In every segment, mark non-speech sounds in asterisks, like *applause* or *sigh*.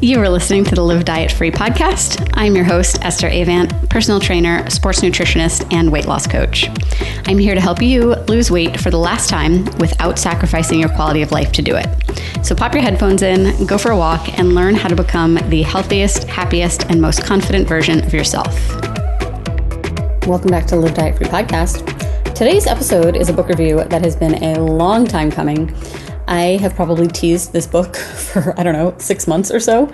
You are listening to the Live Diet Free podcast. I'm your host, Esther Avant, personal trainer, sports nutritionist, and weight loss coach. I'm here to help you lose weight for the last time without sacrificing your quality of life to do it. So pop your headphones in, go for a walk, and learn how to become the healthiest, happiest, and most confident version of yourself. Welcome back to Live Diet Free podcast. Today's episode is a book review that has been a long time coming. I have probably teased this book *laughs* for, I don't know, six months or so,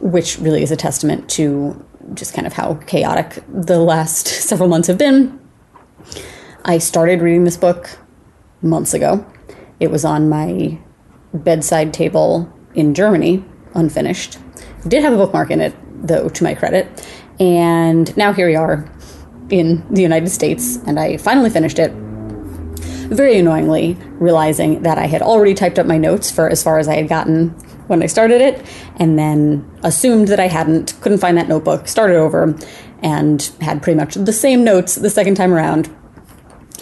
which really is a testament to just kind of how chaotic the last *laughs* several months have been. I started reading this book months ago. It was on my bedside table in Germany, unfinished. It did have a bookmark in it, though, to my credit. And now here we are in the United States, and I finally finished it very annoyingly realizing that I had already typed up my notes for as far as I had gotten when I started it, and then assumed that I hadn't, couldn't find that notebook, started over, and had pretty much the same notes the second time around.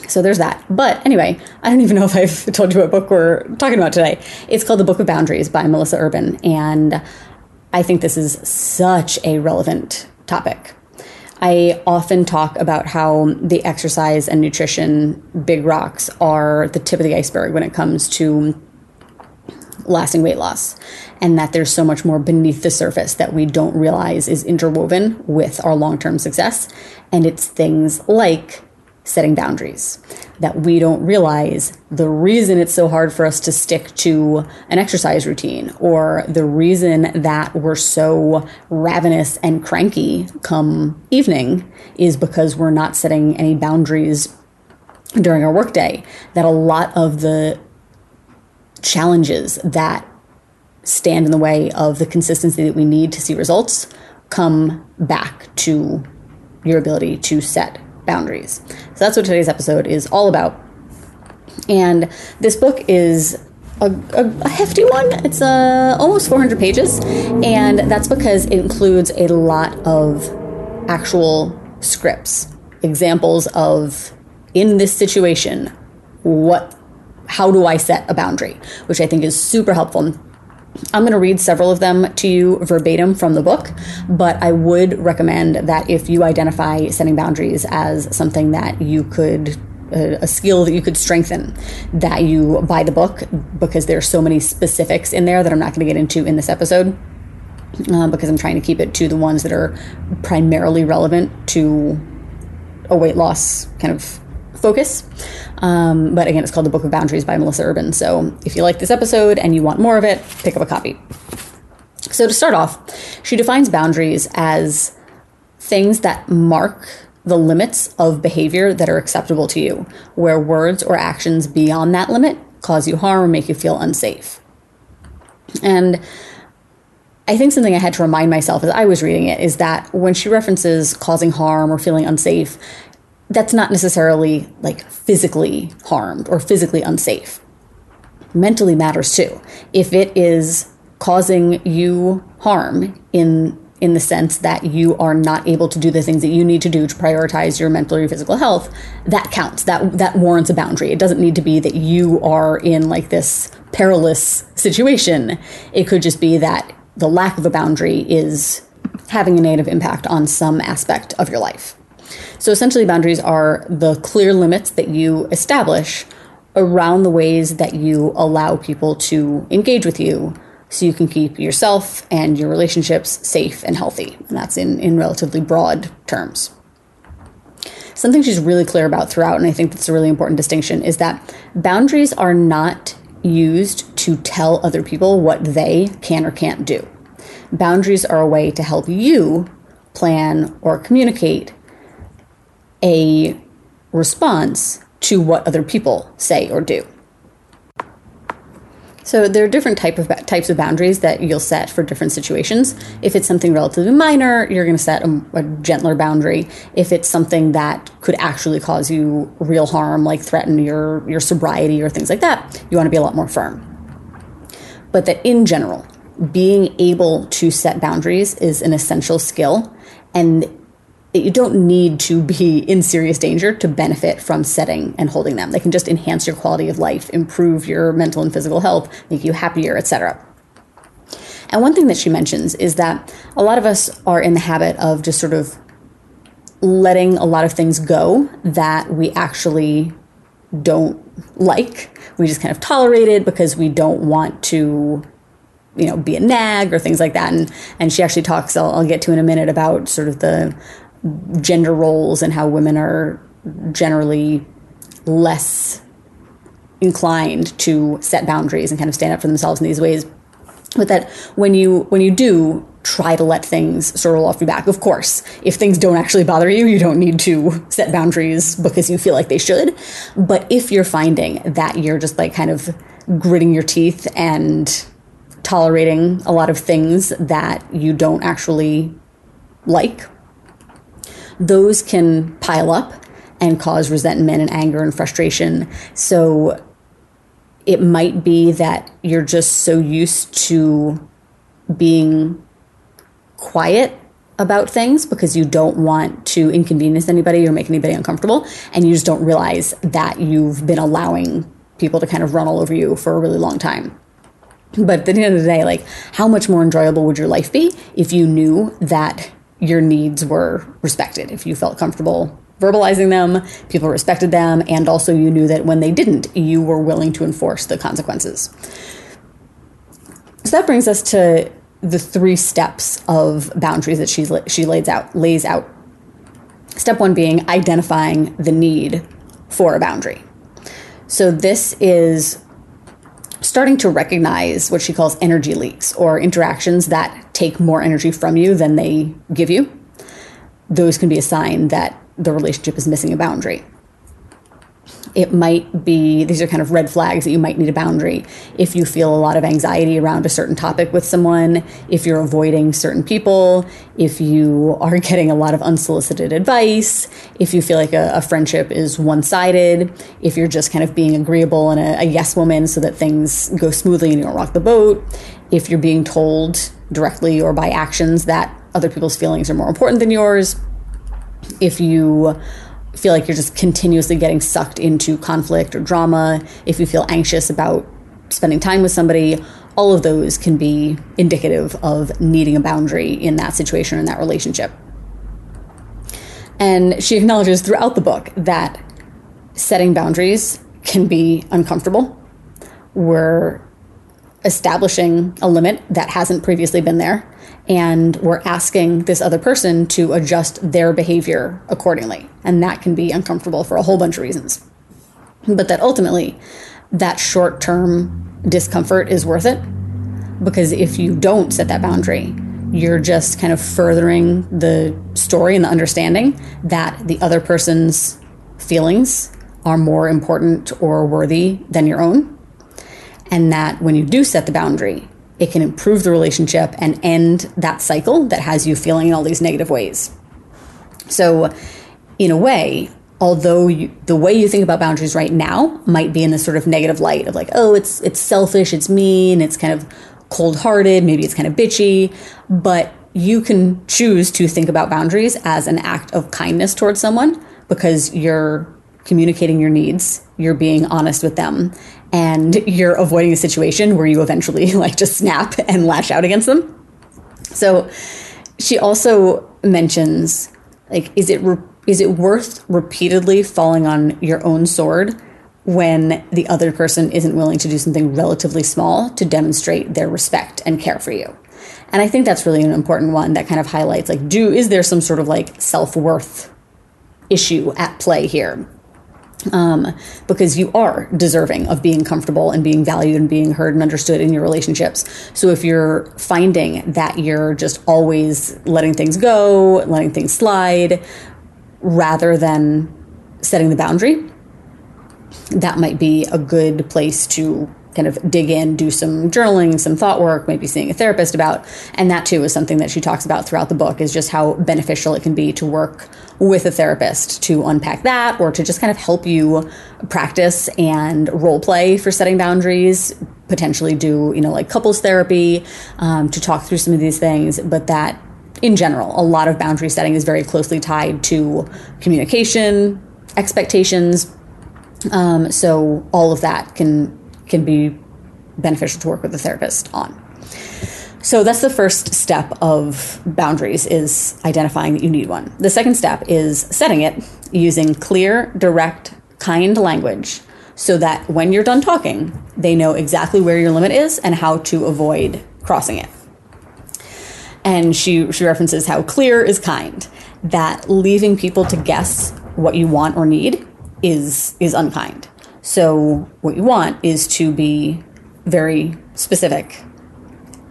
So there's that. But anyway, I don't even know if I've *laughs* told you what book we're talking about today. It's called The Book of Boundaries by Melissa Urban, and I think this is such a relevant topic. I often talk about how the exercise and nutrition big rocks are the tip of the iceberg when it comes to lasting weight loss, and that there's so much more beneath the surface that we don't realize is interwoven with our long term success. And it's things like setting boundaries that we don't realize the reason it's so hard for us to stick to an exercise routine or the reason that we're so ravenous and cranky come evening is because we're not setting any boundaries during our workday that a lot of the challenges that stand in the way of the consistency that we need to see results come back to your ability to set boundaries. So that's what today's episode is all about. And this book is a, a, a, hefty one. It's uh, almost 400 pages, and that's because it includes a lot of actual scripts, examples of in this situation, what, how do I set a boundary, which I think is super helpful I'm going to read several of them to you verbatim from the book, but I would recommend that if you identify setting boundaries as something that you could a skill that you could strengthen that you buy the book because there's so many specifics in there that I'm not going to get into in this episode uh, because I'm trying to keep it to the ones that are primarily relevant to a weight loss kind of focus. Um, but again, it's called The Book of Boundaries by Melissa Urban. So if you like this episode and you want more of it, pick up a copy. So to start off, she defines boundaries as things that mark the limits of behavior that are acceptable to you, where words or actions beyond that limit cause you harm or make you feel unsafe. And I think something I had to remind myself as I was reading it is that when she references causing harm or feeling unsafe, that's not necessarily like physically harmed or physically unsafe. Mentally matters too. If it is causing you harm in in the sense that you are not able to do the things that you need to do to prioritize your mental or your physical health, that counts. That that warrants a boundary. It doesn't need to be that you are in like this perilous situation. It could just be that the lack of a boundary is having a negative impact on some aspect of your life. So essentially, boundaries are the clear limits that you establish around the ways that you allow people to engage with you so you can keep yourself and your relationships safe and healthy. And that's in, in relatively broad terms. Something she's really clear about throughout, and I think that's a really important distinction, is that boundaries are not used to tell other people what they can or can't do. Boundaries are a way to help you plan or communicate a response to what other people say or do. So there are different type of types of boundaries that you'll set for different situations. If it's something relatively minor, you're going to set a, a, gentler boundary. If it's something that could actually cause you real harm, like threaten your your sobriety or things like that, you want to be a lot more firm. But that in general, being able to set boundaries is an essential skill, and you don't need to be in serious danger to benefit from setting and holding them. They can just enhance your quality of life, improve your mental and physical health, make you happier, etc. And one thing that she mentions is that a lot of us are in the habit of just sort of letting a lot of things go that we actually don't like. We just kind of tolerate it because we don't want to you know be a nag or things like that and and she actually talks I'll, I'll, get to in a minute about sort of the gender roles and how women are generally less inclined to set boundaries and kind of stand up for themselves in these ways. But that when you when you do try to let things sort of roll off your back of course if things don't actually bother you you don't need to set boundaries because you feel like they should. But if you're finding that you're just like kind of gritting your teeth and tolerating a lot of things that you don't actually like those can pile up and cause resentment and anger and frustration. So it might be that you're just so used to being quiet about things because you don't want to inconvenience anybody or make anybody uncomfortable and you just don't realize that you've been allowing people to kind of run all over you for a really long time. But at the end of the day like how much more enjoyable would your life be if you knew that your needs were respected if you felt comfortable verbalizing them, people respected them, and also you knew that when they didn't, you were willing to enforce the consequences. So that brings us to the three steps of boundaries that she's, she lays out, lays out. Step one being identifying the need for a boundary. So this is starting to recognize what she calls energy leaks or interactions that take more energy from you than they give you. Those can be a sign that the relationship is missing a boundary. It might be, these are kind of red flags that you might need a boundary. If you feel a lot of anxiety around a certain topic with someone, if you're avoiding certain people, if you are *laughs* getting a lot of unsolicited advice, if you feel like a, a friendship is one sided, if you're just kind of being agreeable and a, a yes woman so that things go smoothly and you don't rock the boat, if you're being told directly or by actions that other people's feelings are more important than yours, if you feel like you're just continuously getting sucked into conflict or drama, if you feel anxious about spending time with somebody, all of those can be indicative of needing a boundary in that situation or in that relationship. And she acknowledges throughout the book that setting boundaries can be uncomfortable. We're establishing a limit that hasn't previously been there and we're asking this other person to adjust their behavior accordingly. And that can be uncomfortable for a whole bunch of reasons. But that ultimately, that short term discomfort is worth it because if you don't set that boundary, you're just kind of furthering the story and the understanding that the other person's feelings are more important or worthy than your own. And that when you do set the boundary, it can improve the relationship and end that cycle that has you feeling in all these negative ways. So, in a way, although you, the way you think about boundaries right now might be in this sort of negative light of like, oh, it's it's selfish, it's mean, it's kind of cold-hearted, maybe it's kind of bitchy, but you can choose to think about boundaries as an act of kindness towards someone because you're communicating your needs, you're being honest with them, and you're avoiding a situation where you eventually *laughs* like just snap and lash out against them. So she also mentions like is it re- is it worth repeatedly falling on your own sword when the other person isn't willing to do something relatively small to demonstrate their respect and care for you? And I think that's really an important one that kind of highlights like do is there some sort of like self-worth issue at play here? Um, because you are deserving of being comfortable and being valued and being heard and understood in your relationships. So if you're finding that you're just always letting things go, letting things slide, rather than setting the boundary, that might be a good place to kind of dig in, do some journaling, some thought work, maybe seeing a therapist about. And that too is something that she talks about throughout the book is just how beneficial it can be to work with a therapist to unpack that or to just kind of help you practice and role play for setting boundaries, potentially do, you know, like couples therapy um, to talk through some of these things. But that in general, a lot of boundary setting is very closely tied to communication, expectations. Um, so all of that can can be beneficial to work with a therapist on. So that's the first step of boundaries is identifying that you need one. The second step is setting it using clear, direct, kind language so that when you're done talking, they know exactly where your limit is and how to avoid crossing it. And she, she references how clear is kind, that leaving people to guess what you want or need is, is unkind. So, what you want is to be very specific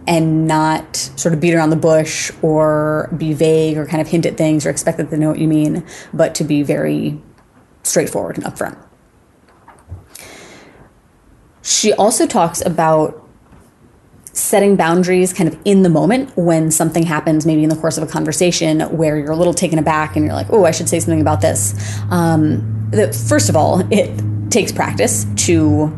and not sort of beat around the bush or be vague or kind of hint at things or expect that they know what you mean, but to be very straightforward and upfront. She also talks about setting boundaries kind of in the moment when something happens, maybe in the course of a conversation where you're a little taken aback and you're like, oh, I should say something about this. Um, that first of all, it takes practice to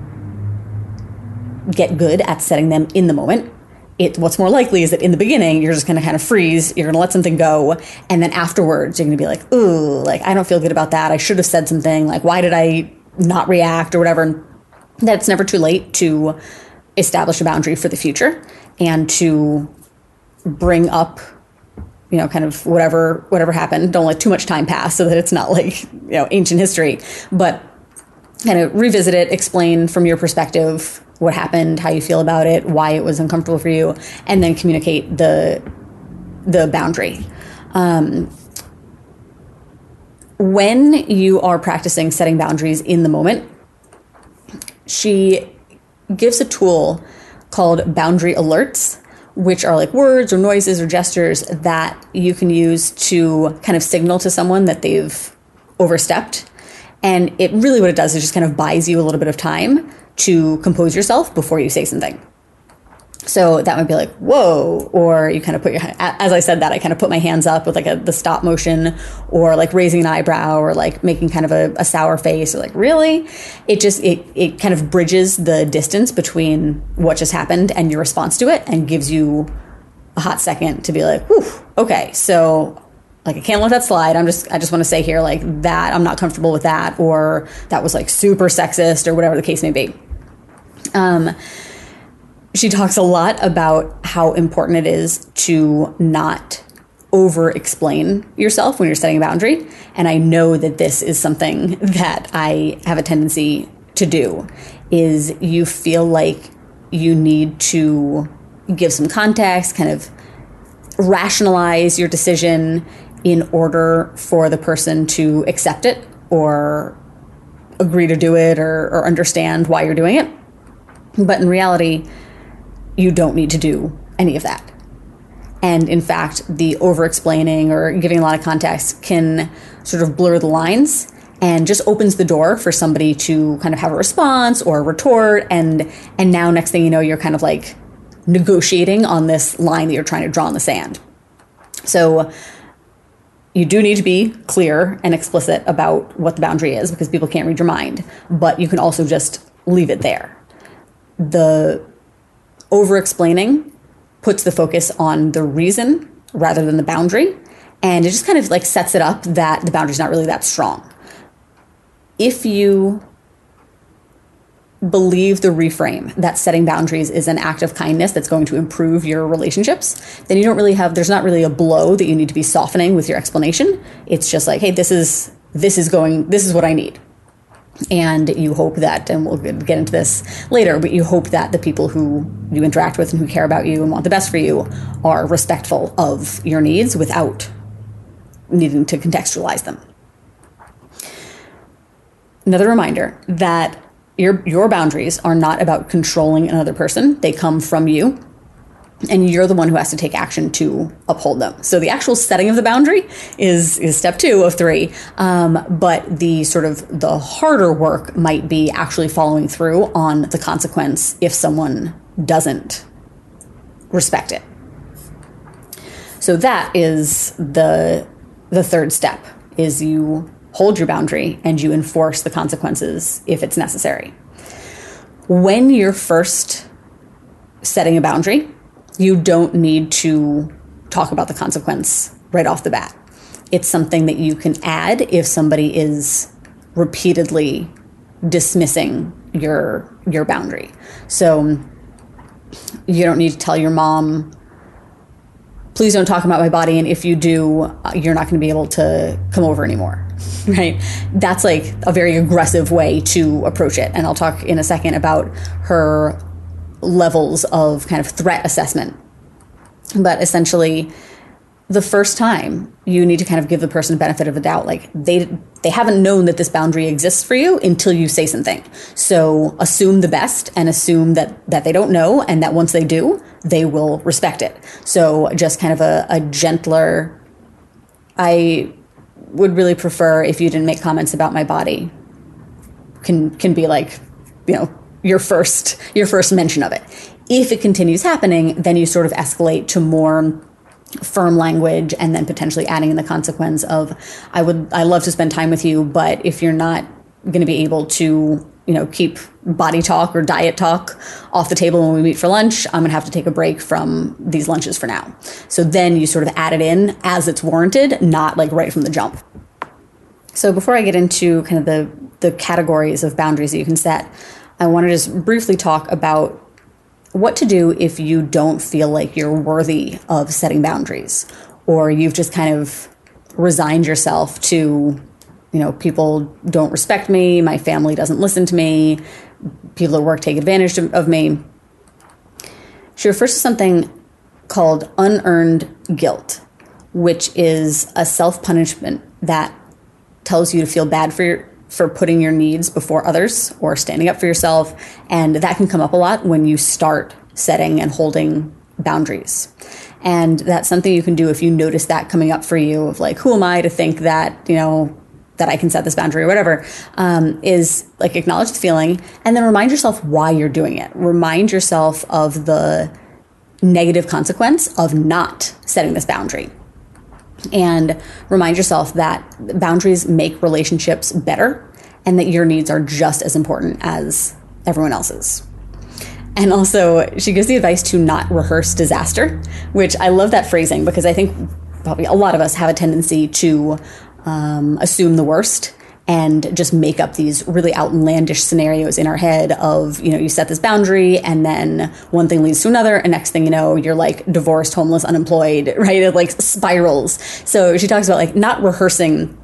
get good at setting them in the moment. It what's more likely is that in the beginning you're just going to kind of freeze you're going to let something go and then afterwards you're going to be like ooh like i don't feel good about that i should have said something like why did i not react or whatever. And that's never too late to establish a boundary for the future and to bring up you know kind of whatever whatever happened. Don't let too much time pass so that it's not like you know ancient history. But kind of revisit it explain from your perspective what happened, how you feel about it, why it was uncomfortable for you, and then communicate the the boundary. Um, when you are practicing setting boundaries in the moment, she gives a tool called boundary alerts, which are like words or noises or gestures that you can use to kind of signal to someone that they've overstepped. And it really what it does is just kind of buys you a little bit of time to compose yourself before you say something. So that might be like, whoa, or you kind of put your, as I said that, I kind of put my hands up with like a, the stop motion or like raising an eyebrow or like making kind of a, a sour face or like, really? It just, it, it kind of bridges the distance between what just happened and your response to it and gives you a hot second to be like, whew, okay, so like I can't let that slide. I'm just I just want to say here like that I'm not comfortable with that or that was like super sexist or whatever the case may be. Um, she talks a lot about how important it is to not over explain yourself when you're setting a boundary. And I know that this is something *laughs* that I have a tendency to do is you feel like you need to give some context, kind of rationalize your decision in order for the person to accept it or agree to do it or, or understand why you're doing it. But in reality, you don't need to do any of that. And in fact, the over explaining or giving a lot of context can sort of blur the lines and just opens the door for somebody to kind of have a response or a retort and and now next thing you know you're kind of like negotiating on this line that you're trying to draw in the sand. So you do need to be clear and explicit about what the boundary is because people can't read your mind, but you can also just leave it there. The over explaining puts the focus on the reason rather than the boundary, and it just kind of like sets it up that the boundary's not really that strong. If you believe the reframe that setting boundaries is an act of kindness that's going to improve your relationships, then you don't really have there's not really a blow that you need to be softening with your explanation. It's just like, hey, this is this is going this is what I need. And you hope that, and we'll get into this later, but you hope that the people who you interact with and who care about you and want the best for you are respectful of your needs without needing to contextualize them. Another reminder that your your boundaries are not about controlling another person. They come from you. And you're the one who has to take action to uphold them. So the actual setting of the boundary is is step two of three. Um, but the sort of the harder work might be actually following through on the consequence if someone doesn't respect it. So that is the the third step is you hold your boundary and you enforce the consequences if it's necessary. When you're first setting a boundary, you don't need to talk about the consequence right off the bat. It's something that you can add if somebody is repeatedly dismissing your your boundary. So you don't need to tell your mom please don't talk about my body and if you do uh, you're not going to be able to come over anymore *laughs* right? That's like a very aggressive way to approach it. And i'll talk in a second about her levels of kind of threat assessment. But essentially the first time you need to kind of give the person the benefit of the doubt like they they haven't known that this boundary exists for you until you say something. So assume the best and assume that that they don't know and that once they do they will respect it. So just kind of a, a gentler i would really prefer if you didn't make comments about my body can can be like you know your first your first mention of it. If it continues happening then you sort of escalate to more firm language and then potentially adding in the consequence of I would I love to spend time with you, but if you're not going to be able to you know keep body talk or diet talk off the table when we meet for lunch i'm going to have to take a break from these lunches for now. So then you sort of add it in as it's warranted not like right from the jump. So before i get into kind of the the categories of boundaries that you can set i want to just briefly talk about what to do if you don't feel like you're worthy of setting boundaries or you've just kind of resigned yourself to you know people don't respect me my family doesn't listen to me people at work take advantage of me she refers to something called unearned guilt which is a self-punishment that tells you to feel bad for your, for putting your needs before others or standing up for yourself. And that can come up a lot when you start setting and holding boundaries. And that's something you can do if you notice that coming up for you of like, who am I to think that, you know, that I can set this boundary or whatever, um, is like acknowledge the feeling and then remind yourself why you're doing it. Remind yourself of the negative consequence of not setting this boundary and remind yourself that boundaries make relationships better and that your needs are just as important as everyone else's. And also, she gives the advice to not rehearse disaster, which I love that phrasing because I think probably a lot of us have a tendency to um, assume the worst and just make up these really outlandish scenarios in our head of you know you set this boundary and then one thing leads to another and next thing you know you're like divorced homeless unemployed *laughs* right it like spirals so she talks about like not rehearsing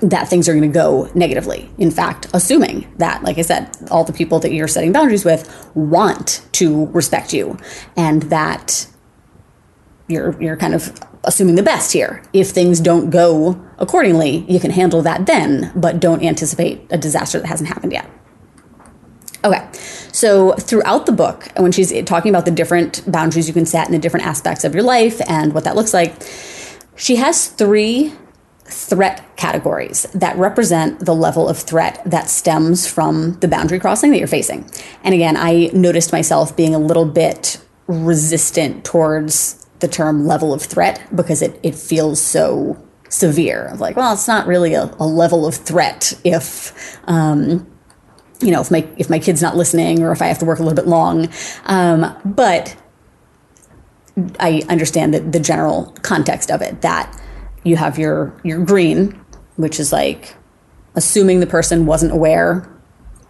that things are going to go negatively. In fact, assuming that, like I said, all the people that you're setting boundaries with want to respect you and that you're you're kind of assuming the best here. If things don't go accordingly, you can handle that then, but don't anticipate a disaster that hasn't happened yet. Okay, so throughout the book, when she's talking about the different boundaries you can set in the different aspects of your life and what that looks like, she has three threat categories that represent the level of threat that stems from the boundary crossing that you're facing. And again, I noticed myself being a little bit resistant towards the term level of threat because it, it feels so severe. Like, well, it's not really a, a level of threat if, um, you know, if my if my kid's not listening or if I have to work a little bit long. Um, but I understand the, the general context of it that you have your your green, which is like assuming the person wasn't aware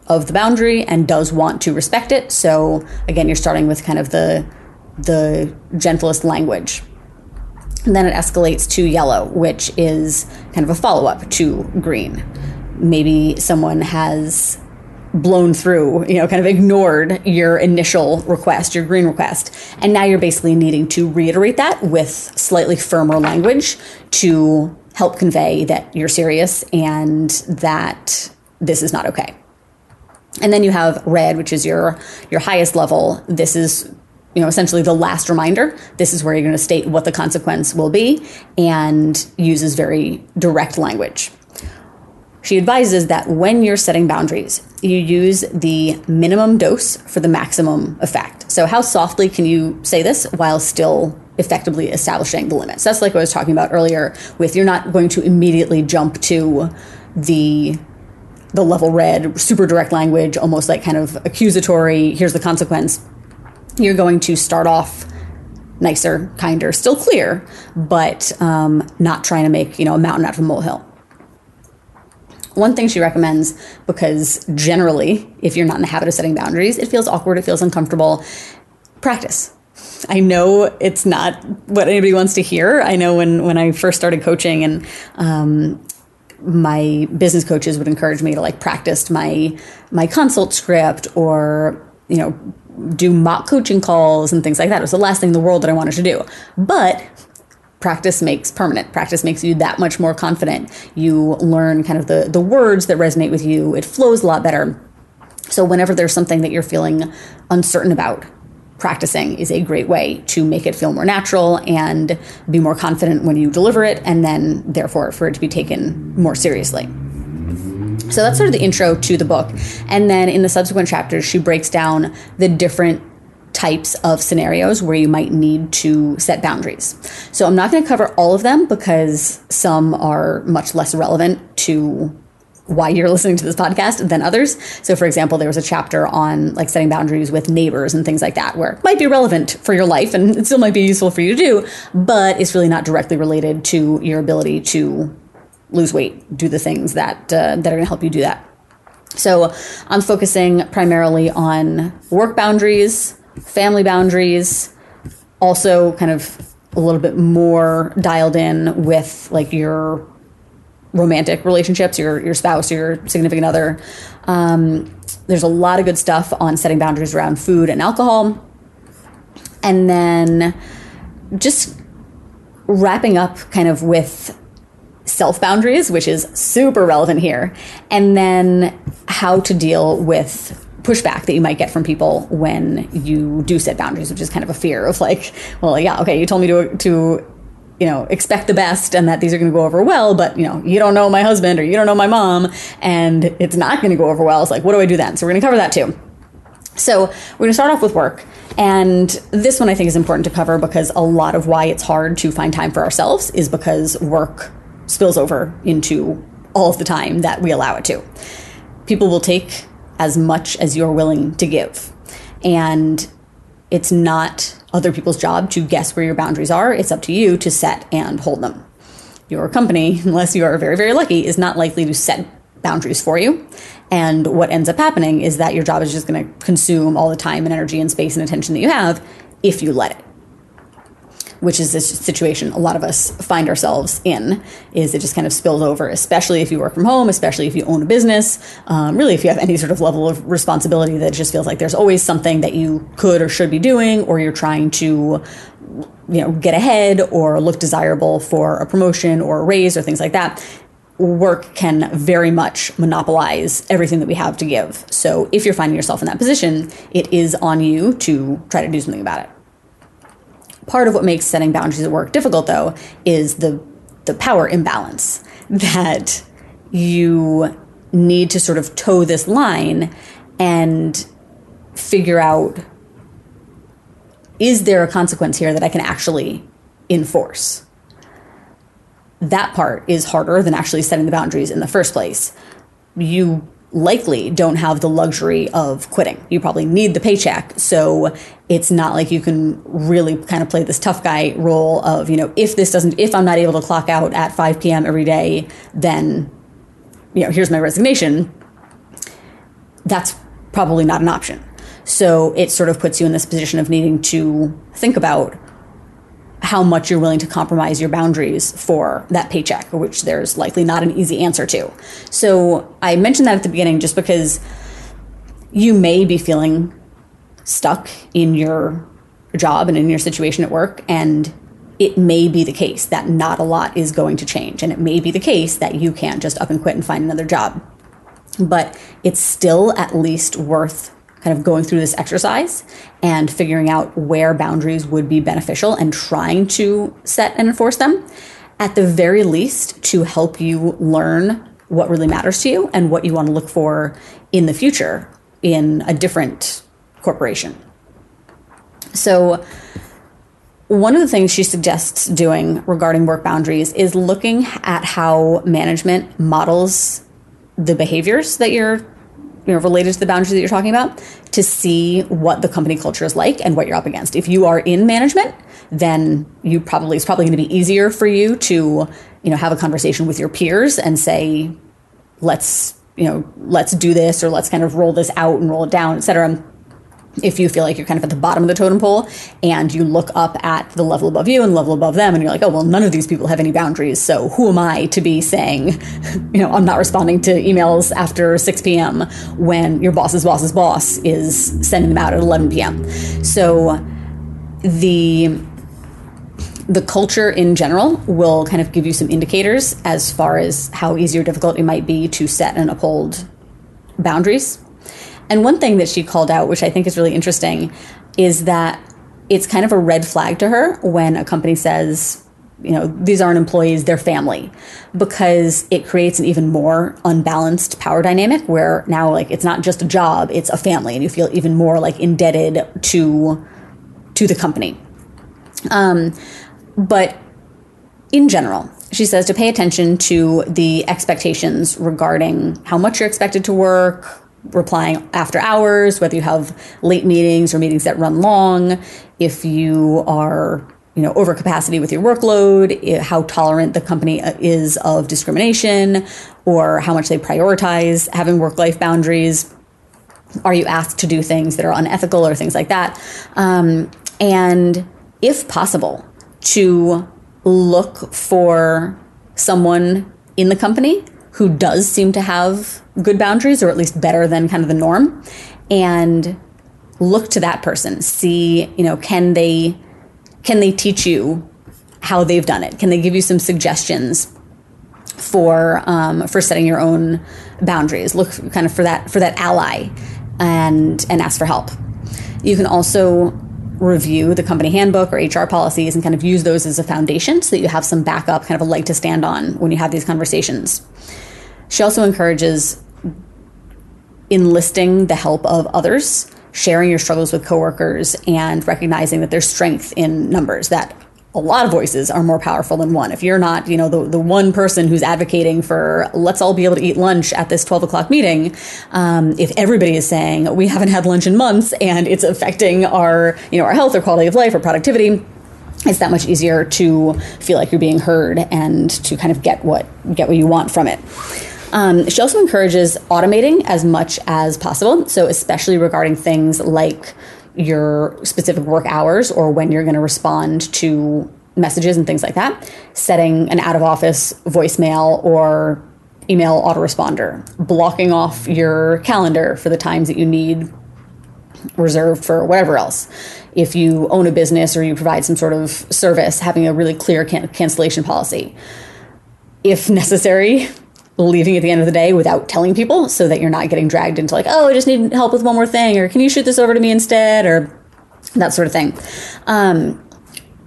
of the boundary and does want to respect it. So again, you're starting with kind of the the gentlest language. And then it escalates to yellow, which is kind of a follow up to green. Maybe someone has blown through, you know, kind of ignored your initial request, your green request. And now you're basically needing to reiterate that with slightly firmer language to help convey that you're serious and that this is not okay. And then you have red, which is your your highest level. This is you know, essentially the last reminder. This is where you're going to state what the consequence will be and uses very direct language. She advises that when you're setting boundaries, you use the minimum dose for the maximum effect. So, how softly can you say this while still effectively establishing the limits? That's like what I was talking about earlier with you're not going to immediately jump to the the level red, super direct language, almost like kind of accusatory, here's the consequence you're going to start off nicer, kinder, still clear, but um, not trying to make you know a mountain out of a molehill. One thing she recommends, because generally, if you're not in the habit of setting boundaries, it feels awkward, it feels uncomfortable. Practice. I know it's not what anybody wants to hear. I know when when I first started coaching and um, my business coaches would encourage me to like practice my my consult script or you know do mock coaching calls and things like that. It was the last thing in the world that I wanted to do. But practice makes permanent. Practice makes you that much more confident. You learn kind of the the words that resonate with you. It flows a lot better. So whenever there's something that you're feeling uncertain about, practicing is a great way to make it feel more natural and be more confident when you deliver it, and then therefore for it to be taken more seriously. So that's sort of the intro to the book. And then in the subsequent chapters, she breaks down the different types of scenarios where you might need to set boundaries. So I'm not going to cover all of them because some are much less relevant to why you're *laughs* listening to this podcast than others. So, for example, there was a chapter on like setting boundaries with neighbors and things like that, where it might be relevant for your life and *laughs* it still might be useful for you to do, but it's really not directly related to your ability to lose weight, do the things that uh, that are going to help you do that. So, I'm focusing primarily on work boundaries, family boundaries, also kind of a little bit more dialed in with like your romantic relationships, your your spouse, your significant other. Um, there's a lot of good stuff on setting boundaries around food and alcohol, and then just wrapping up kind of with self boundaries, which is super relevant here, and then how to deal with pushback that you might get from people when you do set boundaries, which is kind of a fear of like, well, yeah, okay, you told me to to you know, expect the best and that these are going to go over well, but you know, you don't know my husband or you don't know my mom and it's not going to go over well. It's like, what do I do then? So we're going to cover that too. So we're going to start off with work. And this one I think is important to cover because a lot of why it's hard to find time for ourselves is because work spills over into all of the time that we allow it to. People will take as much as you're willing to give. And it's not other people's job to guess where your boundaries are. It's up to you to set and hold them. Your company, *laughs* unless you are very, very lucky, is not likely to set boundaries for you. And what ends up happening is that your job is just going to consume all the time and energy and space and attention that you have if you let it which is this situation a lot of us find ourselves in is it just kind of spills over especially if you work from home especially if you own a business um, really if you have any sort of level of responsibility that just feels like there's always something that you could or should be doing or you're trying to you know get ahead or look desirable for a promotion or a raise or things like that work can very much monopolize everything that we have to give. So if you're finding yourself in that position, it is on you to try to do something about it. Part of what makes setting boundaries at work difficult, though, is the the power imbalance *laughs* that you need to sort of toe this line and figure out is there a consequence here that I can actually enforce? That part is harder than actually setting the boundaries in the first place. You likely don't have the luxury of quitting. You probably need the paycheck. So it's not like you can really kind of play this tough guy role of, you know, if this doesn't, if I'm not able to clock out at 5 p.m. every day, then, you know, here's my resignation. That's probably not an option. So it sort of puts you in this position of needing to think about how much you're willing to compromise your boundaries for that paycheck, which there's likely not an easy answer to. So I mentioned that at the beginning just because you may be feeling stuck in your job and in your situation at work and it may be the case that not a lot is going to change and it may be the case that you can't just up and quit and find another job but it's still at least worth kind of going through this exercise and figuring out where boundaries would be beneficial and trying to set and enforce them, at the very least, to help you learn what really matters to you and what you want to look for in the future in a different corporation. So, one of the things she suggests doing regarding work boundaries is looking at how management models the behaviors that you're you know related to the boundaries that you're talking about to see what the company culture is like and what you're up against. If you are in management then you probably it's probably going to be easier for you to you know have a conversation with your peers and say let's you know let's do this or let's kind of roll this out and roll it down etc if you feel like you're kind of at the bottom of the totem pole and you look up at the level above you and level above them and you're like, oh, well, none of these people have any boundaries. So who am I to be saying, *laughs* you know, I'm not responding to emails after 6 p.m. when your boss's boss's boss is sending them out at 11 p.m. So the the culture in general will kind of give you some indicators as far as how easy or difficult it might be to set and uphold boundaries. And one thing that she called out, which I think is really interesting, is that it's kind of a red flag to her when a company says, you know, these aren't employees, they're family, because it creates an even more unbalanced power dynamic where now, like, it's not just a job, it's a family, and you feel even more like indebted to to the company. Um, but in general, she says to pay attention to the expectations regarding how much you're expected to work, replying after hours, whether you have late meetings or meetings that run long, if you are you know over capacity with your workload, how tolerant the company uh, is of discrimination, or how much they prioritize having work life boundaries. Are you asked to do things that are unethical or things like that? Um, and if possible, to look for someone in the company who does seem to have good boundaries or at least better than kind of the norm and look to that person see you know can they can they teach you how they've done it? Can they give you some suggestions for um, for setting your own boundaries? Look kind of for that for that ally and and ask for help. You can also review the company handbook or HR policies and kind of use those as a foundation so that you have some backup, kind of a leg to stand on when you have these conversations. She also encourages enlisting the help of others, sharing your struggles with coworkers, and recognizing that there's strength in numbers, that a lot of voices are more powerful than one. If you're not, you know, the, the one person who's advocating for let's all be able to eat lunch at this 12 o'clock meeting, um, if everybody is saying we haven't had lunch in months and it's affecting our, you know, our health or quality of life or productivity, it's that much easier to feel like you're being heard and to kind of get what get what you want from it. Um, she also encourages automating as much as possible. So, especially regarding things like your specific work hours or when you're going to respond to messages and things like that, setting an out of office voicemail or email autoresponder, blocking off your calendar for the times that you need reserved for whatever else. If you own a business or you provide some sort of service, having a really clear can- cancellation policy. If necessary, leaving at the end of the day without telling people so that you're not getting dragged into like, oh, I just need help with one more thing, or can you shoot this over to me instead, or that sort of thing. Um,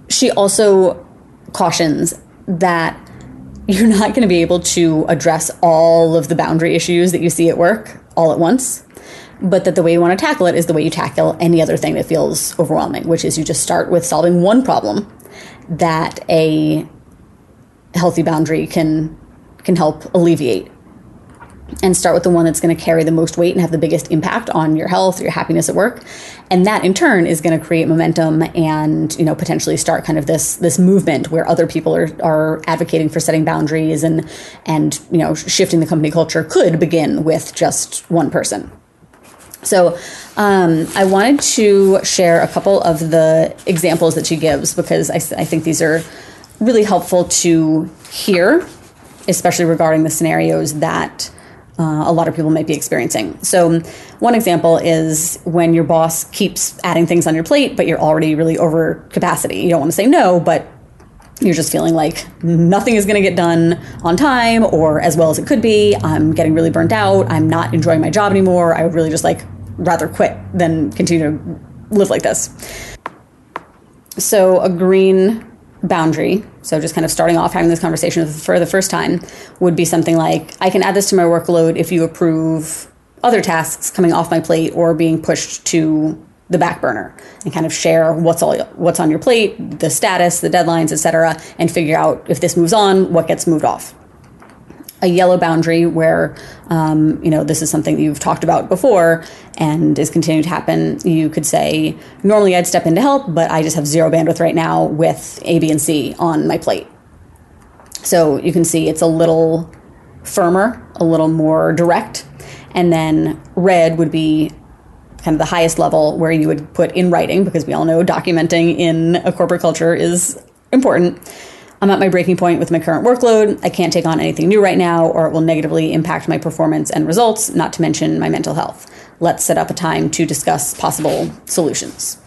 she also cautions that you're not going to be able to address all of the boundary issues that you see at work all at once, but that the way you want to tackle it is the way you tackle any other thing that feels overwhelming, which is you just start with solving one problem that a healthy boundary can can help alleviate and start with the one that's going to carry the most weight and have the biggest impact on your health, your happiness at work. And that in turn is going to create momentum and, you know, potentially start kind of this this movement where other people are, are advocating for setting boundaries and and, you know, shifting the company culture could begin with just one person. So um, I wanted to share a couple of the examples that she gives because I, I think these are really helpful to hear especially regarding the scenarios that uh, a lot of people might be experiencing. So, one example is when your boss keeps adding things on your plate, but you're already really over capacity. You don't want to say no, but you're just feeling like nothing is going to get done on time or as well as it could be. I'm getting really burnt out. I'm not enjoying my job anymore. I would really just like rather quit than continue to live like this. So, a green boundary, so just kind of starting off having this conversation for the first time, would be something like I can add this to my workload if you approve other tasks coming off my plate or being pushed to the back burner and kind of share what's all what's on your plate, the status, the deadlines, etc., and figure out if this moves on, what gets moved off a yellow boundary where um, you know this is something that you've talked about before and is continuing to happen you could say normally i'd step in to help but i just have zero bandwidth right now with a b and c on my plate so you can see it's a little firmer a little more direct and then red would be kind of the highest level where you would put in writing, because we all know documenting in a corporate culture is important. I'm at my breaking point with my current workload. I can't take on anything new right now, or it will negatively impact my performance and results, not to mention my mental health. Let's set up a time to discuss possible solutions.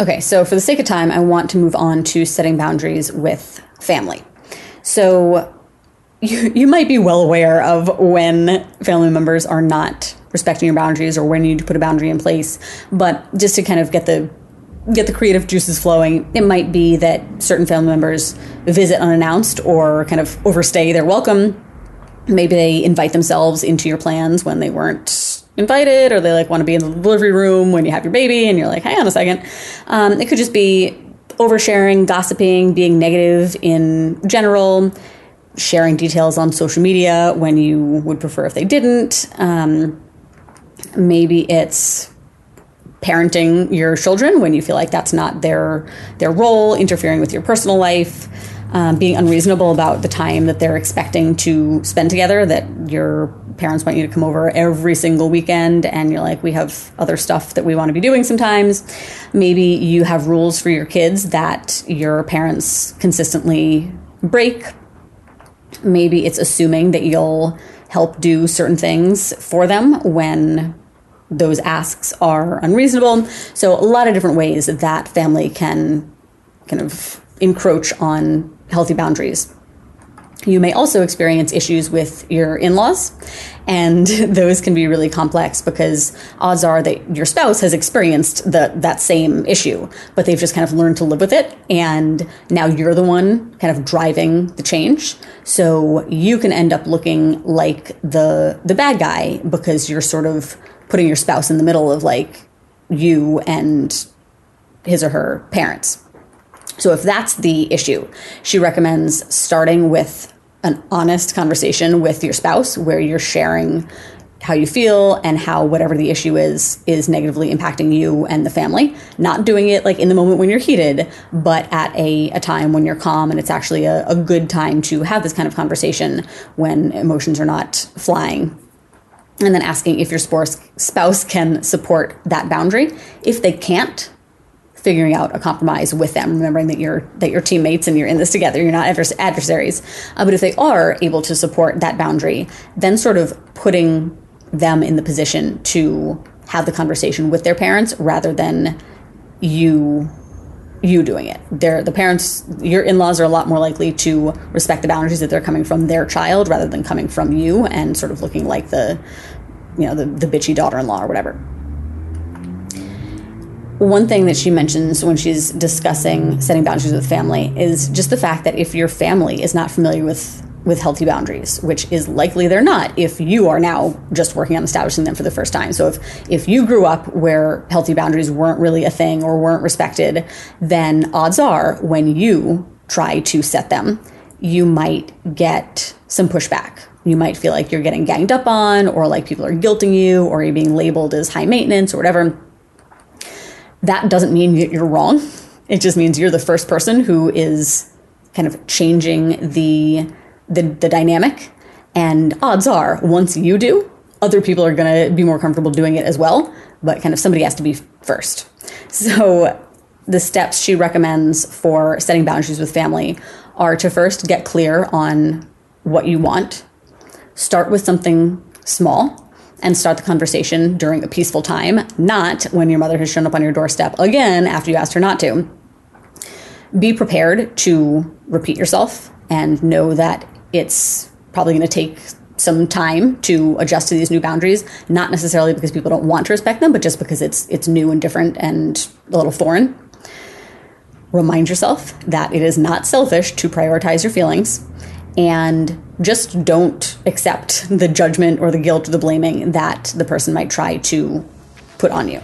Okay, so for the sake of time, I want to move on to setting boundaries with family. So you, you might be well aware of when family members are not respecting your boundaries or when you need to put a boundary in place. But just to kind of get the get the creative juices flowing, it might be that certain family members visit unannounced or kind of overstay their welcome. Maybe they invite themselves into your plans when they weren't invited, or they like want to be in the delivery room when you have your baby, and you're like, hang on a second. Um, it could just be oversharing, gossiping, being negative in general, sharing details on social media when you would prefer if they didn't. Um, maybe it's parenting your children when you feel like that's not their their role, interfering with your personal life, um, being unreasonable about the time that they're expecting to spend together. That your parents want you to come over every single weekend, and you're like, we have other stuff that we want to be doing sometimes. Maybe you have rules for your kids that your parents consistently break maybe it's assuming that you'll help do certain things for them when those asks are unreasonable. So, a lot of different ways that family can kind of encroach on healthy boundaries. You may also experience issues with your in laws, and *laughs* those can be really complex because odds are that your spouse has experienced the, that same issue, but they've just kind of learned to live with it. And now you're the one kind of driving the change. So you can end up looking like the, the bad guy because you're sort of putting your spouse in the middle of like you and his or her parents. So, if that's the issue, she recommends starting with an honest conversation with your spouse where you're sharing how you feel and how whatever the issue is is negatively impacting you and the family not doing it like in the moment when you're heated but at a, a time when you're calm and it's actually a, a good time to have this kind of conversation when emotions are not flying and then asking if your spouse can support that boundary if they can't figuring out a compromise with them, remembering that you're that you're teammates and you're in this together. You're not advers- adversaries. Uh, but if they are able to support that boundary, then sort of putting them in the position to have the conversation with their parents rather than you you doing it. They're, the parents, your in-laws are a lot more likely to respect the boundaries that they're coming from their child rather than coming from you and sort of looking like the, you know, the, the bitchy daughter-in-law or whatever one thing that she mentions when she's discussing setting boundaries with family is just the fact that if your family is not familiar with with healthy boundaries, which is likely they're not if you are now just working on establishing them for the first time. So if if you grew up where healthy boundaries weren't really a thing or weren't respected, then odds are when you try to set them, you might get some pushback. You might feel like you're getting ganged up on or like people are guilting you or you're being labeled as high maintenance or whatever that doesn't mean you're wrong. It just means you're the first person who is kind of changing the the, the dynamic. And odds are, once you do, other people are going to be more comfortable doing it as well. But kind of somebody has to be first. *laughs* So the steps she recommends for setting boundaries with family are to first get clear on what you want. Start with something small and start the conversation during a peaceful time, not when your mother has shown up on your doorstep again after you asked her not to. Be prepared to repeat yourself and know that it's probably going to take some time to adjust to these new boundaries, not necessarily because people don't want to respect them, but just because it's it's new and different and a little foreign. Remind yourself that it is not selfish to prioritize your feelings and just don't accept the judgment or the guilt or the blaming that the person might try to put on you.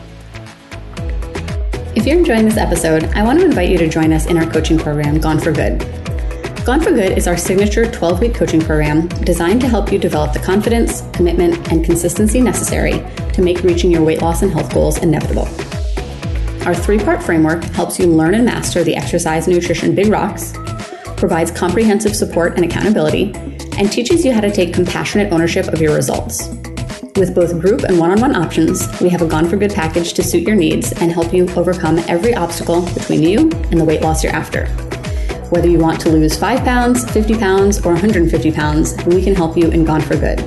If you're enjoying this episode, I want to invite you to join us in our coaching program, Gone for Good. Gone for Good is our signature 12 week coaching program designed to help you develop the confidence, commitment, and consistency necessary to make reaching your weight loss and health goals inevitable. Our three part framework helps you learn and master the exercise and nutrition big rocks provides comprehensive support and accountability, and teaches you how to take compassionate ownership of your results. With both group and one on one options, we have a Gone for Good package to suit your needs and help you overcome every obstacle between you and the weight loss you're after. Whether you want to lose 5 pounds, 50 pounds, or 150 pounds, we can help you in Gone for Good.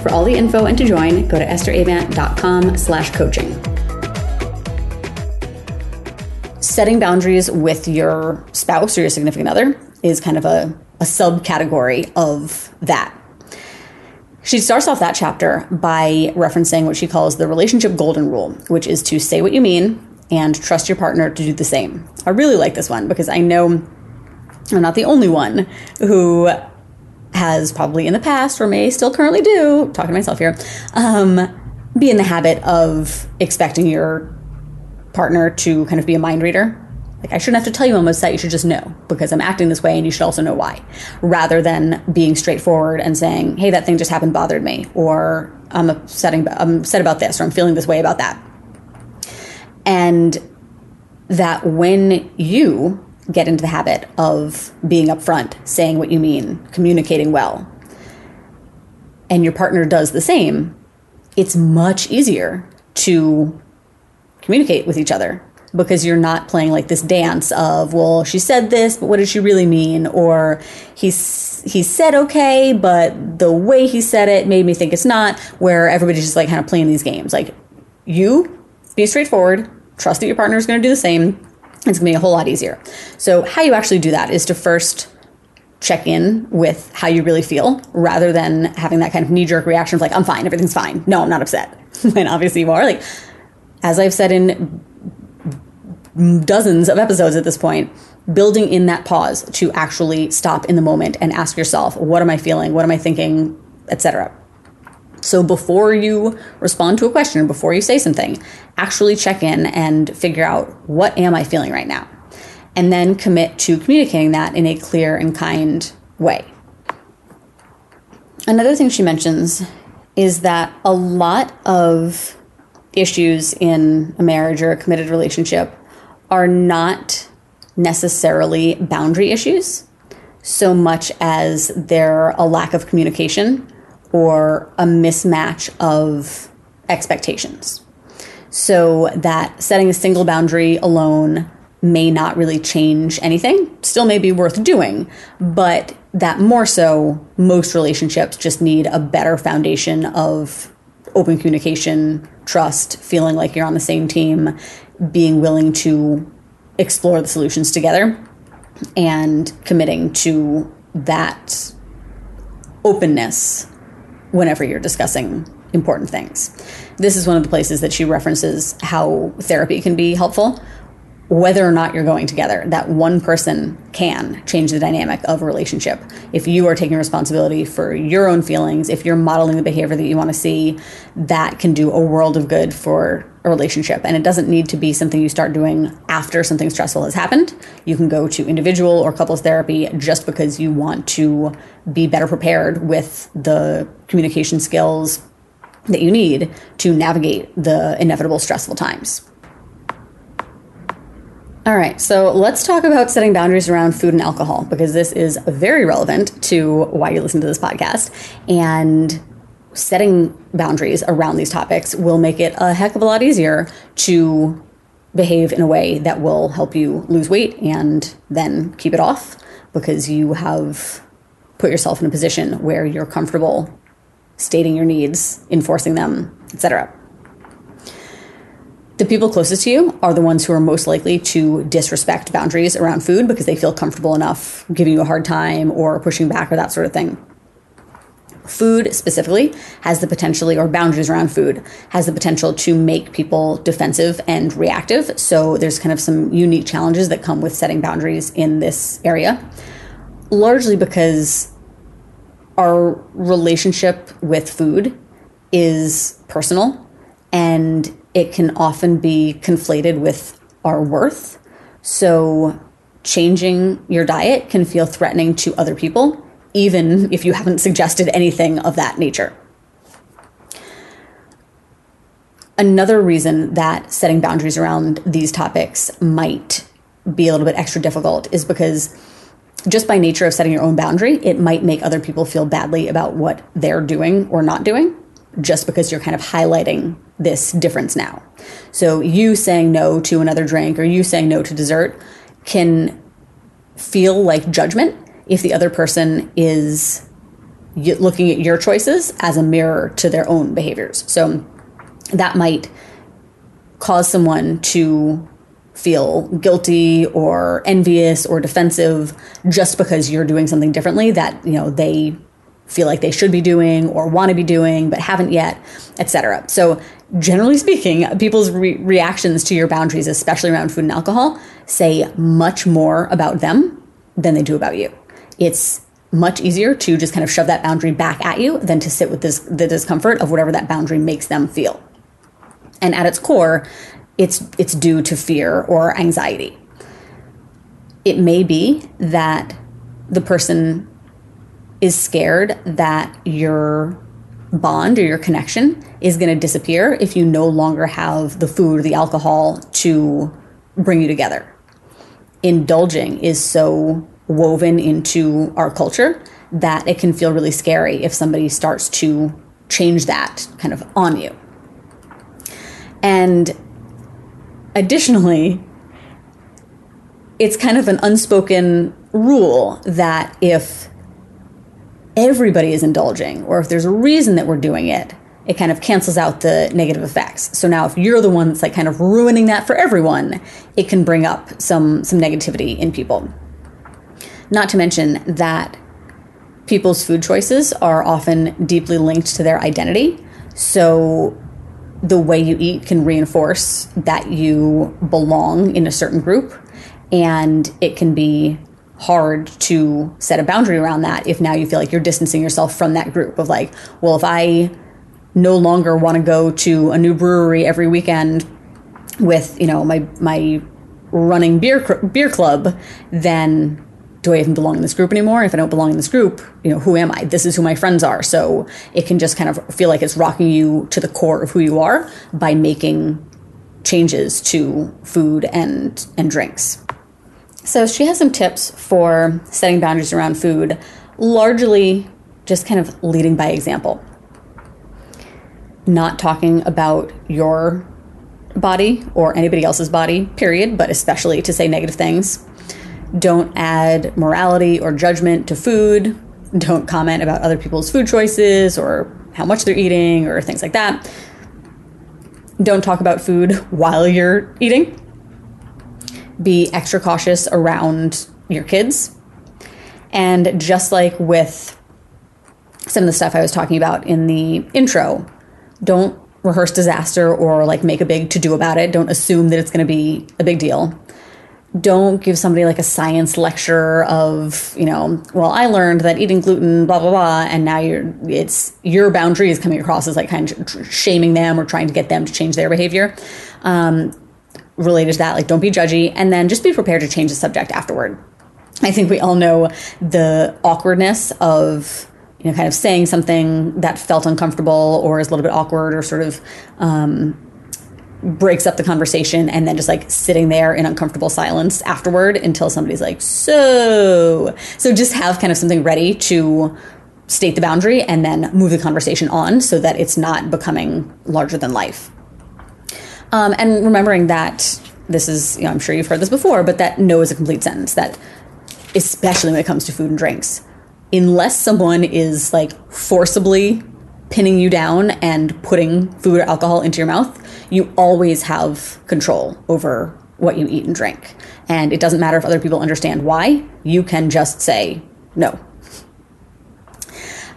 For all the info and to join, go to estheravant.com slash coaching. Setting boundaries with your spouse or your significant other is kind of a, a subcategory of that. She starts off that chapter by referencing what she calls the relationship golden rule, which is to say what you mean and trust your partner to do the same. I really like this one because I know I'm not the only one who has probably in the past or may still currently do, talking to myself here, um, be in the habit of expecting your partner to kind of be a mind reader like, I shouldn't have to tell you I'm upset. You should just know because I'm acting this way and you should also know why. Rather than being straightforward and saying, hey, that thing just happened bothered me, or I'm upsetting, I'm upset about this, or I'm feeling this way about that. And that when you get into the habit of being upfront, saying what you mean, communicating well, and your partner does the same, it's much easier to communicate with each other because you're not playing like this dance of well she said this but what did she really mean? Or he's he said okay but the way he said it made me think it's not where everybody's just like kind of playing these games. Like you be straightforward. Trust that your partner is going to do the same it's going to be a whole lot easier so how you actually do that is to first check in with how you really feel rather than having that kind of knee jerk reaction of like i'm fine everything's fine no i'm not upset *laughs* and obviously you are like as i've said in dozens of episodes at this point, building in that pause to actually stop in the moment and ask yourself, what am I feeling? What am I thinking? Etc. So before you respond to a question, or before you say something, actually check in and figure out what am I feeling right now? And then commit to communicating that in a clear and kind way. Another thing she mentions is that a lot of issues in a marriage or a committed relationship are not necessarily boundary issues so much as they're a lack of communication or a mismatch of expectations. So that setting a single boundary alone may not really change anything, still may be worth doing, but that more so, most relationships just need a better foundation of open communication, trust, feeling like you're on the same team, being willing to explore the solutions together and committing to that openness whenever you're discussing important things. This is one of the places that she references how therapy can be helpful whether or not you're going together, that one person can change the dynamic of a relationship. If you are taking responsibility for your own feelings, if you're modeling the behavior that you want to see, that can do a world of good for a relationship. And it doesn't need to be something you start doing after something stressful has happened. You can go to individual or couples therapy just because you want to be better prepared with the communication skills that you need to navigate the inevitable stressful times. All right, so let's talk about setting boundaries around food and alcohol because this is very relevant to why you listen to this podcast. And setting boundaries around these topics will make it a heck of a lot easier to behave in a way that will help you lose weight and then keep it off because you have put yourself in a position where you're comfortable stating your needs, enforcing them, etc the people closest to you are the ones who are most likely to disrespect boundaries around food because they feel comfortable enough giving you a hard time or pushing back or that sort of thing. Food specifically has the potentially, or boundaries around food, has the potential to make people defensive and reactive. So there's kind of some unique challenges that come with setting boundaries in this area, largely because our relationship with food is personal and it can often be conflated with our worth. So, changing your diet can feel threatening to other people, even if you haven't suggested anything of that nature. Another reason that setting boundaries around these topics might be a little bit extra difficult is because just by nature of setting your own boundary, it might make other people feel badly about what they're doing or not doing. just because you're kind of highlighting this difference now. So you saying no to another drink or you saying no to dessert can feel like judgment if the other person is looking at your choices as a mirror to their own behaviors. So that might cause someone to feel guilty or envious or defensive just because you're doing something differently that, you know, they feel like they should be doing or want to be doing but haven't yet, etc. So, generally speaking, people's re- reactions to your boundaries, especially around food and alcohol, say much more about them than they do about you. It's much easier to just kind of shove that boundary back at you than to sit with this the discomfort of whatever that boundary makes them feel. And at its core, it's it's due to fear or anxiety. It may be that the person is scared that your bond or your connection is going to disappear if you no longer have the food or the alcohol to bring you together. Indulging is so woven into our culture that it can feel really scary if somebody starts to change that kind of on you. And additionally, it's kind of an unspoken rule that if everybody is indulging or if there's a reason that we're doing it, it kind of cancels out the negative effects. So now if you're the one that's like kind of ruining that for everyone, it can bring up some some negativity in people. Not to mention that people's food choices are often deeply linked to their identity. So the way you eat can reinforce that you belong in a certain group and it can be hard to set a boundary around that if now you feel like you're distancing yourself from that group of like well if i no longer want to go to a new brewery every weekend with you know my my running beer beer club then do I even belong in this group anymore? If I don't belong in this group, you know, who am I? This is who my friends are. So it can just kind of feel like it's rocking you to the core of who you are by making changes to food and and drinks. So she has some tips for setting boundaries around food, largely just kind of leading by example. Not talking about your body or anybody else's body, period, but especially to say negative things don't add morality or judgment to food. Don't comment about other people's food choices or how much they're eating or things like that. Don't talk about food *laughs* while you're eating. Be extra cautious around your kids. And just like with some of the stuff I was talking about in the intro, don't rehearse disaster or like make a big to do about it. Don't assume that it's going to be a big deal don't give somebody like a science lecture of you know well i learned that eating gluten blah blah blah and now you're it's your boundary is coming across as like kind of shaming them or trying to get them to change their behavior. Um, related to that like don't be judgy and then just be prepared to change the subject afterward. I think we all know the awkwardness of you know kind of saying something that felt uncomfortable or is a little bit awkward or sort of um, breaks up the conversation and then just like sitting there in uncomfortable silence afterward until somebody's like, so. So just have kind of something ready to state the boundary and then move the conversation on so that it's not becoming larger than life. Um, and remembering that this is, you know, I'm sure you've heard this before, but that no is a complete sentence, that especially when it comes to food and drinks, unless someone is like forcibly pinning you down and putting food or alcohol into your mouth, you always have control over what you eat and drink. And it doesn't matter if other people understand why, you can just say no.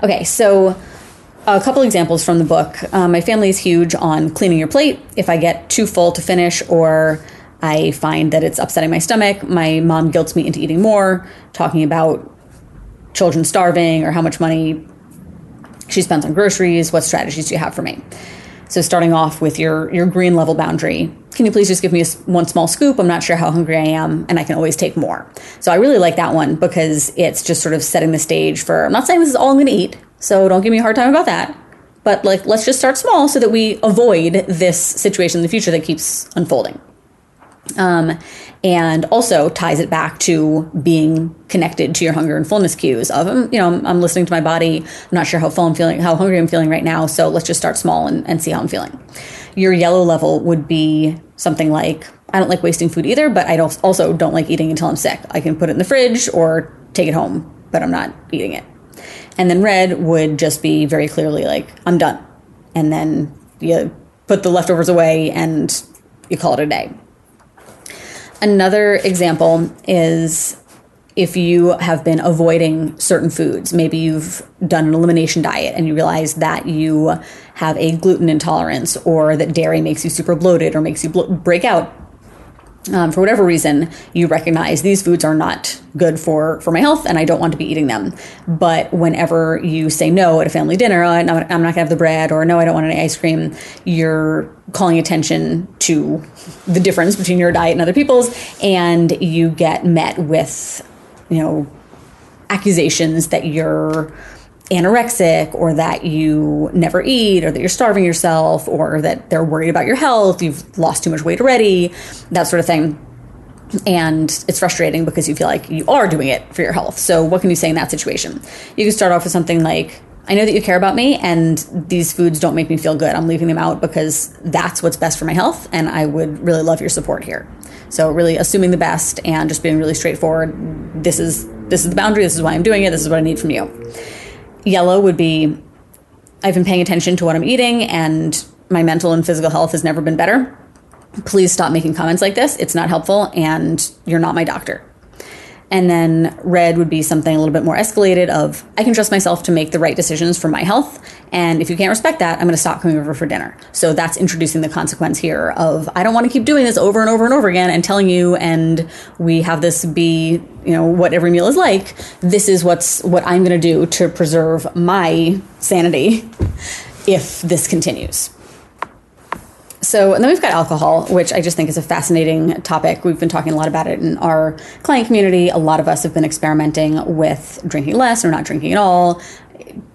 Okay, so a couple examples from the book. Um, my family is huge on cleaning your plate. If I get too full to finish or I find that it's upsetting my stomach, my mom guilts me into eating more, talking about children starving or how much money she spends on groceries. What strategies do you have for me? So starting off with your your green level boundary, can you please just give me a, one small scoop? I'm not sure how hungry I am, and I can always take more. So I really like that one because it's just sort of setting the stage for. I'm not saying this is all I'm going to eat, so don't give me a hard time about that. But like, let's just start small so that we avoid this situation in the future that keeps unfolding. Um, and also ties it back to being connected to your hunger and fullness cues of um, you know I'm, listening to my body. I'm not sure how full i'm feeling how hungry i'm feeling right now. So let's just start small and, and see how i'm feeling. Your yellow level would be something like i don't like wasting food either but i don't, also don't like eating until i'm sick. I can put it in the fridge or take it home but i'm not eating it. And then red would just be very clearly like i'm done. And then you put the leftovers away and you call it a day Another example is if you have been avoiding certain foods. Maybe you've done an elimination diet and you realize that you have a gluten intolerance or that dairy makes you super bloated or makes you blo- break out um, for whatever reason, you recognize these foods are not good for, for my health and I don't want to be eating them. But whenever you say no at a family dinner, oh, I'm not, going to have the bread, or no, I don't want any ice cream, you're calling attention to the difference between your diet and other people's, and you get met with, you know, accusations that you're anorexic or that you never eat or that you're starving yourself or that they're worried about your health, you've lost too much weight already, that sort of thing. And it's frustrating because you feel like you are doing it for your health. So, what can you say in that situation? You can start off with something like, I know that you care about me, and these foods don't make me feel good. I'm leaving them out because that's what's best for my health, and I would really love your support here. So, really assuming the best and just being really straightforward. This is this is the boundary. This is why I'm doing it. This is what I need from you. Yellow would be I've been paying attention to what I'm eating and my mental and physical health has never been better. Please stop making comments like this. It's not helpful and you're not my doctor. And then red would be something a little bit more escalated of I can trust myself to make the right decisions for my health. And if you can't respect that, I'm going to stop coming over for dinner. So that's introducing the consequence here of I don't want to keep doing this over and over and over again and telling you and we have this be, you know, what every meal is like. This is what's what I'm going to do to preserve my sanity if this continues. So, and then we've got alcohol, which I just think is a fascinating topic. We've been talking a lot about it in our client community. A lot of us have been experimenting with drinking less or not drinking at all,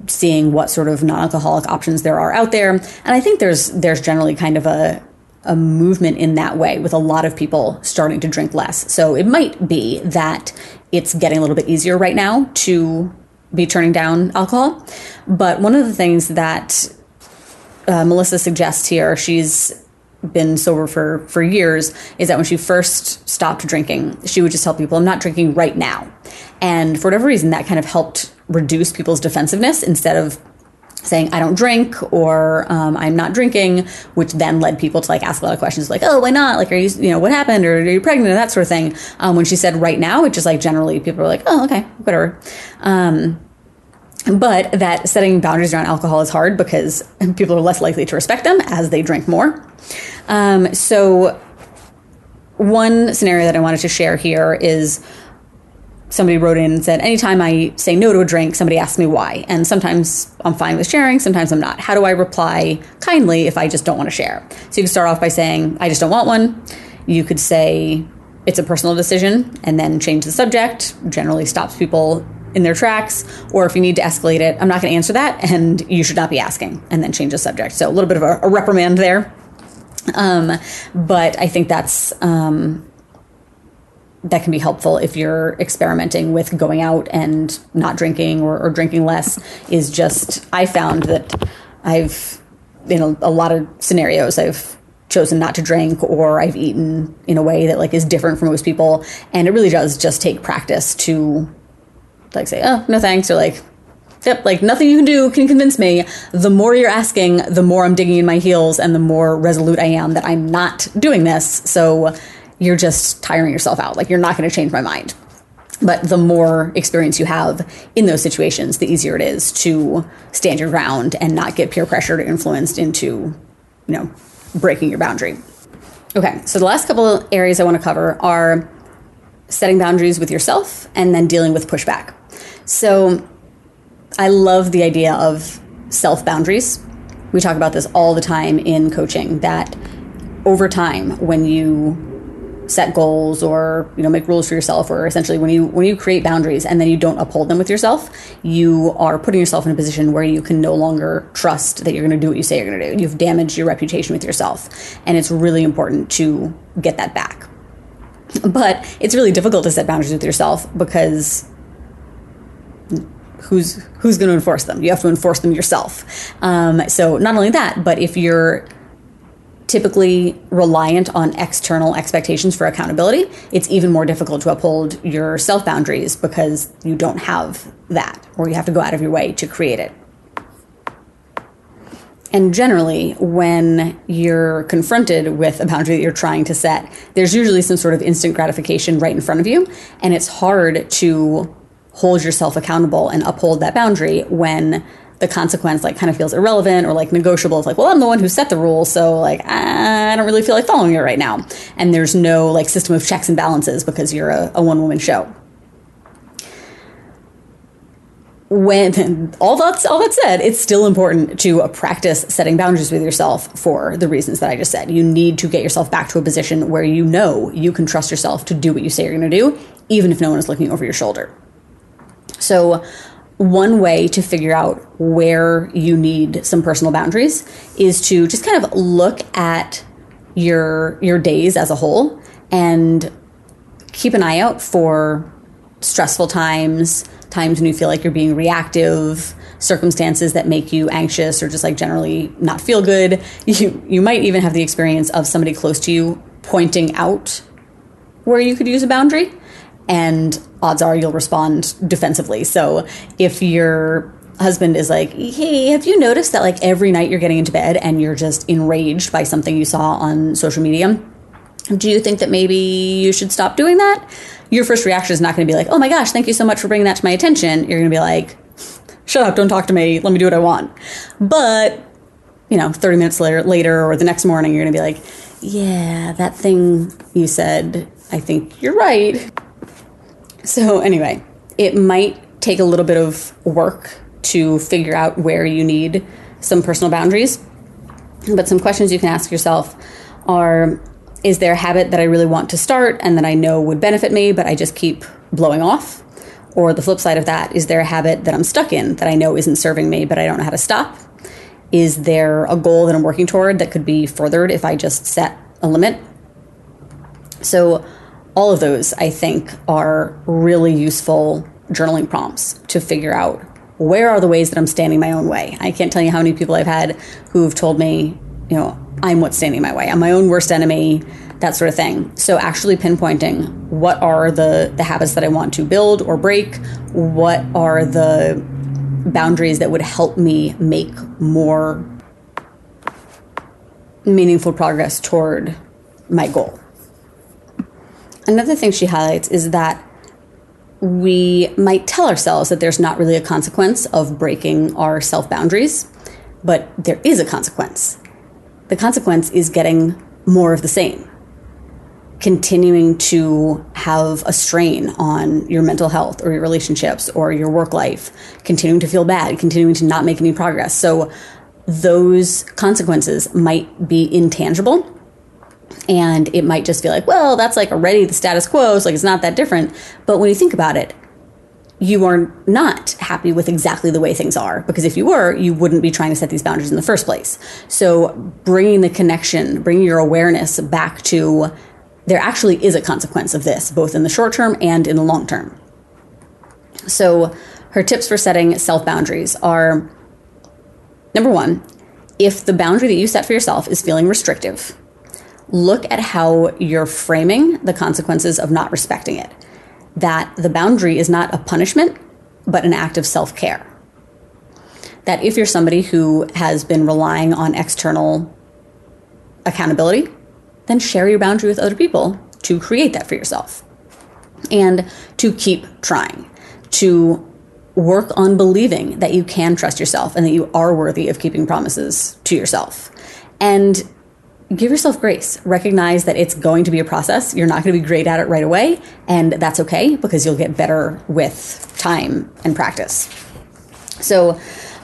seeing what sort of non-alcoholic options there are out there. And I think there's there's generally kind of a a movement in that way with a lot of people starting to drink less. So it might be that it's getting a little bit easier right now to be turning down alcohol. But one of the things that uh, Melissa suggests here, she's been sober for for years is that when she first stopped drinking she would just tell people i'm not drinking right now. And for whatever reason that kind of helped reduce people's defensiveness instead of saying i don't drink or um, i'm not drinking which then led people to like ask a lot of questions like oh why not? Like are you you know what happened? Or are you pregnant? or that sort of thing. Um, when she said right now it just like generally people are like oh okay whatever. Um, but that setting boundaries around alcohol is hard because *laughs* people are less likely to respect them as they drink more. Um, so, one scenario that I wanted to share here is somebody wrote in and said, Anytime I say no to a drink, somebody asks me why. And sometimes I'm fine with sharing, sometimes I'm not. How do I reply kindly if I just don't want to share? So, you can start off by saying, I just don't want one. You could say, it's a personal decision and then change the subject generally stops people in their tracks, or if you need to escalate it, I'm not going to answer that, and you should not be asking, and then change the subject. So a little bit of a, a reprimand there. Um, but I think that's um, that can be helpful if you're experimenting with going out and not drinking or, or drinking less. Is just I found that I've in a, a lot of scenarios I've chosen not to drink or I've eaten in a way that like is different from most people, and it really does just take practice to like say, oh, no thanks, or like, yep, like nothing you can do can convince me. The more you're asking, the more I'm digging in my heels and the more resolute I am that I'm not doing this. So you're just tiring yourself out. Like you're not going to change my mind. But the more experience you have in those situations, the easier it is to stand your ground and not get peer pressured or influenced into, you know, breaking your boundary. Okay, so the last couple areas I want to cover are setting boundaries with yourself and then dealing with pushback. So I love the idea of self boundaries. We talk about this all the time in coaching that over time when you set goals or you know make rules for yourself or essentially when you when you create boundaries and then you don't uphold them with yourself you are putting yourself in a position where you can no longer trust that you're going to do what you say you're going to do you've damaged your reputation with yourself and it's really important to get that back But it's really difficult to set boundaries with yourself because who's who's going to enforce them? You have to enforce them yourself. Um, so not only that, but if you're typically reliant on external expectations for accountability, it's even more difficult to uphold your self boundaries because you don't have that, or you have to go out of your way to create it. And generally, when you're confronted with a boundary that you're trying to set, there's usually some sort of instant gratification right in front of you. And it's hard to hold yourself accountable and uphold that boundary when the consequence like kind of feels irrelevant or like negotiable. It's like, well, I'm the one who set the rule, so like I don't really feel like following it right now. And there's no like system of checks and balances because you're a, a one woman show when *laughs* all that's all that said, it's still important to uh, practice setting boundaries with yourself for the reasons that I just said. You need to get yourself back to a position where you know you can trust yourself to do what you say you're going to do, even if no one is looking over your shoulder. So, one way to figure out where you need some personal boundaries is to just kind of look at your your days as a whole and keep an eye out for stressful times, times when you feel like you're being reactive, circumstances that make you anxious or just like generally not feel good. *laughs* You you might even have the experience of somebody close to you pointing out where you could use a boundary and odds are you'll respond defensively. So if your husband is like, "Hey, have you noticed that like every night you're getting into bed and you're just enraged by something you saw on social media?" Do you think that maybe you should stop doing that? your first reaction is not going to be like, oh my gosh, thank you so much for bringing that to my attention. You're going to be like, shut up, don't talk to me, let me do what I want. But, you know, 30 minutes later, later or the next morning, you're going to be like, yeah, that thing you said, I think you're right. So, anyway, it might take a little bit of work to figure out where you need some personal boundaries. But some questions you can ask yourself are is there a habit that I really want to start and that I know would benefit me, but I just keep blowing off? Or the flip side of that, is there a habit that I'm stuck in that I know isn't serving me, but I don't know how to stop? Is there a goal that I'm working toward that could be furthered if I just set a limit? So, all of those, I think, are really useful journaling prompts to figure out where are the ways that I'm standing my own way. I can't tell you how many people I've had who've told me, you know, I'm what's standing my way. I'm my own worst enemy, that sort of thing. So actually pinpointing what are the the habits that I want to build or break, what are the boundaries that would help me make more meaningful progress toward my goal. Another thing she highlights is that we might tell ourselves that there's not really a consequence of breaking our self boundaries, but there is a consequence the consequence is getting more of the same. Continuing to have a strain on your mental health or your relationships or your work life, continuing to feel bad, continuing to not make any progress. So, those consequences might be intangible and it might just feel like, well, that's like already the status quo, so like it's not that different. But when you think about it, you are not happy with exactly the way things are. Because if you were you wouldn't be trying to set these boundaries in the first place. So bringing the connection bringing your awareness back to there actually is a consequence of this both in the short term and in the long term. So her tips for setting self boundaries are number one if the boundary that you set for yourself is feeling restrictive look at how you're framing the consequences of not respecting it that the boundary is not a punishment, but an act of self care. That if you're somebody who has been relying on external accountability, then share your boundary with other people to create that for yourself. And to keep trying, to work on believing that you can trust yourself and that you are worthy of keeping promises to yourself. And give yourself grace. Recognize that it's going to be a process. You're not going to be great at it right away, and that's okay because you'll get better with time and practice. So,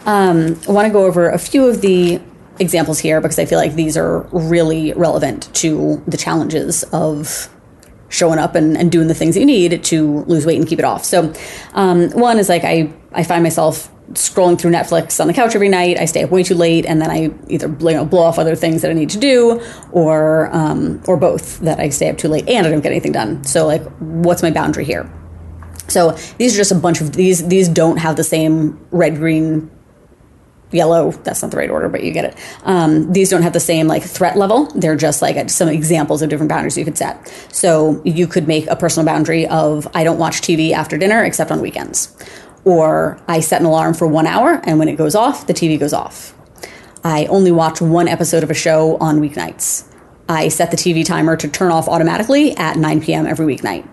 um, I want to go over a few of the examples here because I feel like these are really relevant to the challenges of showing up and, and doing the things that you need to lose weight and keep it off. So, um, one is like I, I find myself scrolling through Netflix on the couch every night. I stay up way too late, and then I either you know, blow off other things that I need to do, or um, or both that I stay up too late and I don't get anything done. So, like, what's my boundary here? So these are just a bunch of these. These don't have the same red, green, yellow that's not the right order but you get it. Um, these don't have the same like threat level. They're just like some examples of different boundaries you could set. So you could make a personal boundary of i don't watch tv after dinner except on weekends. Or i set an alarm for one hour and when it goes off the tv goes off. I only watch one episode of a show on weeknights. I set the tv timer to turn off automatically at 9 p.m every weeknight.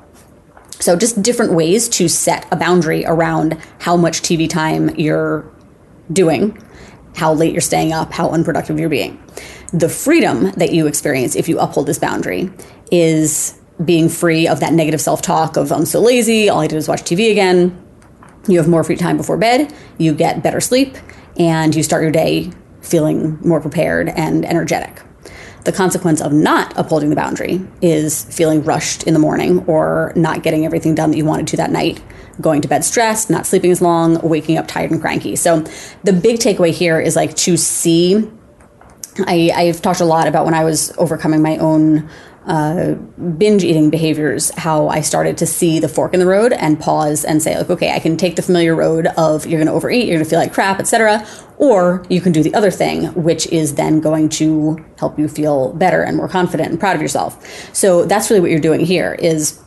So just different ways to set a boundary around how much tv time you're doing how late you're staying up, how unproductive you're being. The freedom that you experience if you uphold this boundary is being free of that negative self talk of, I'm so lazy, all I did was watch TV again. You have more free time before bed, you get better sleep, and you start your day feeling more prepared and energetic. The consequence of not upholding the boundary is feeling rushed in the morning or not getting everything done that you wanted to that night going to bed stressed, not sleeping as long, waking up tired and cranky. So the big takeaway here is like to see. I, I've talked a lot about when I was overcoming my own uh, binge eating behaviors, how I started to see the fork in the road and pause and say, like, okay, I can take the familiar road of you're going to overeat, you're going to feel like crap, etc., or you can do the other thing, which is then going to help you feel better and more confident and proud of yourself. So that's really what you're doing here is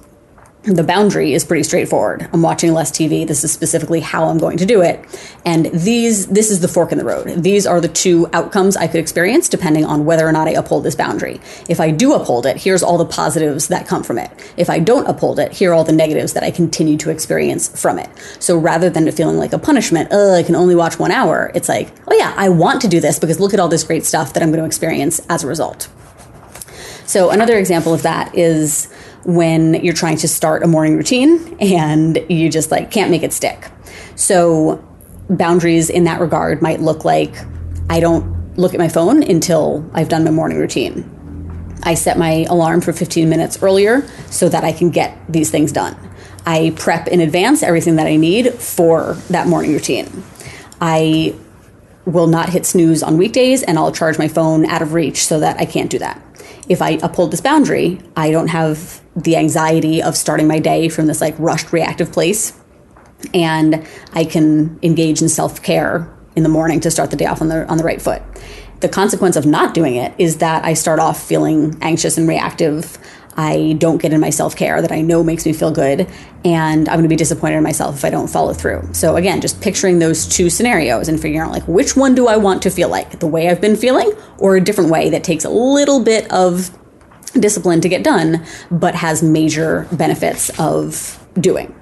the boundary is pretty straightforward. I'm watching less TV. This is specifically how I'm going to do it. And these this is the fork in the road. These are the two outcomes I could experience depending on whether or not I uphold this boundary. If I do uphold it, here's all the positives that come from it. If I don't uphold it, here are all the negatives that I continue to experience from it. So rather than feeling like a punishment, oh, I can only watch 1 hour, it's like, oh yeah, I want to do this because look at all this great stuff that I'm going to experience as a result. So another example of that is when you're trying to start a morning routine and you just like can't make it stick. So boundaries in that regard might look like I don't look at my phone until I've done my morning routine. I set my alarm for 15 minutes earlier so that I can get these things done. I prep in advance everything that I need for that morning routine. I will not hit snooze on weekdays and I'll charge my phone out of reach so that I can't do that. If I uphold this boundary, I don't have the anxiety of starting my day from this like rushed reactive place and I can engage in self-care in the morning to start the day off on the on the right foot. The consequence of not doing it is that I start off feeling anxious and reactive. I don't get in my self care that I know makes me feel good, and I'm going to be disappointed in myself if I don't follow through. So, again, just picturing those two scenarios and figuring out like which one do I want to feel like the way I've been feeling, or a different way that takes a little bit of discipline to get done, but has major benefits of doing.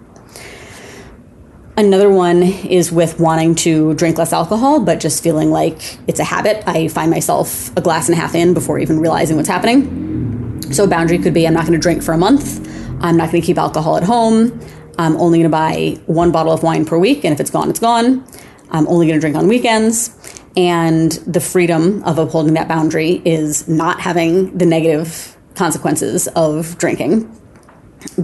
Another one is with wanting to drink less alcohol, but just feeling like it's a habit. I find myself a glass and a half in before even realizing what's happening. So, a boundary could be I'm not going to drink for a month. I'm not going to keep alcohol at home. I'm only going to buy one bottle of wine per week, and if it's gone, it's gone. I'm only going to drink on weekends. And the freedom of upholding that boundary is not having the negative consequences of drinking,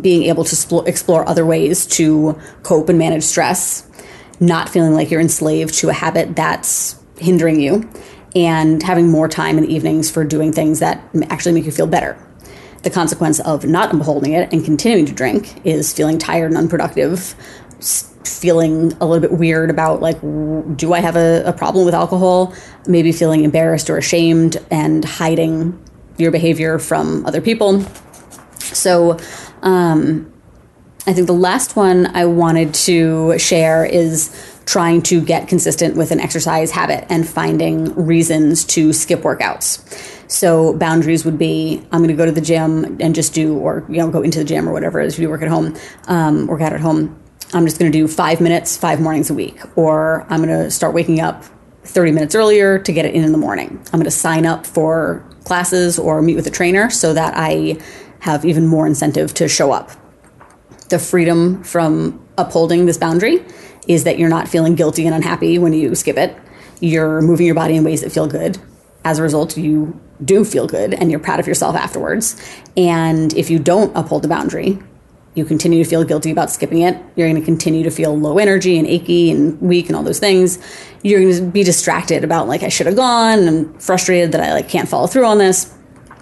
being able to explore other ways to cope and manage stress, not feeling like you're enslaved to a habit that's hindering you, and having more time in the evenings for doing things that actually make you feel better. The consequence of not upholding it and continuing to drink is feeling tired and unproductive, feeling a little bit weird about like do i have a, a, problem with alcohol? Maybe feeling embarrassed or ashamed and hiding your behavior from other people. So, um, I think the last one I wanted to share is trying to get consistent with an exercise habit and finding reasons to skip workouts. So boundaries would be I'm going to go to the gym and just do, or you know, go into the gym or whatever is you work at home, um, work out at home. I'm just going to do five minutes, five mornings a week, or I'm going to start waking up 30 minutes earlier to get it in in the morning. I'm going to sign up for classes or meet with a trainer so that I have even more incentive to show up. The freedom from upholding this boundary is that you're not feeling guilty and unhappy when you skip it. You're moving your body in ways that feel good. As a result, you do feel good and you're proud of yourself afterwards. And if you don't uphold the boundary, you continue to feel guilty about skipping it. You're going to continue to feel low energy and achy and weak and all those things. You're going to be distracted about like I should have gone and frustrated that I like can't follow through on this.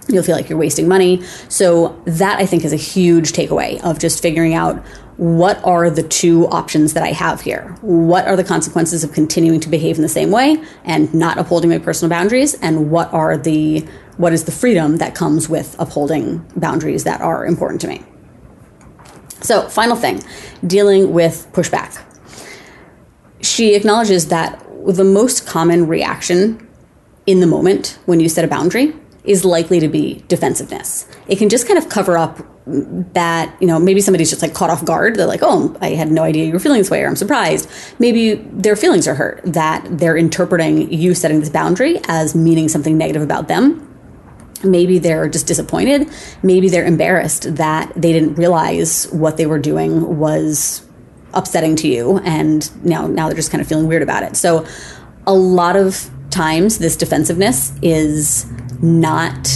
You'll feel like you're wasting money. So that I think is a huge takeaway of just figuring out what are the two options that I have here? What are the consequences of continuing to behave in the same way and not upholding my personal boundaries? And what are the what is the freedom that comes with upholding boundaries that are important to me? So, final thing, dealing with pushback. She acknowledges that the most common reaction in the moment when you set a boundary is likely to be defensiveness. It can just kind of cover up that you know maybe somebody's just like caught off guard they're like oh i had no idea you were feeling this way or i'm surprised maybe their feelings are hurt that they're interpreting you setting this boundary as meaning something negative about them maybe they're just disappointed maybe they're embarrassed that they didn't realize what they were doing was upsetting to you and now now they're just kind of feeling weird about it so a lot of times this defensiveness is not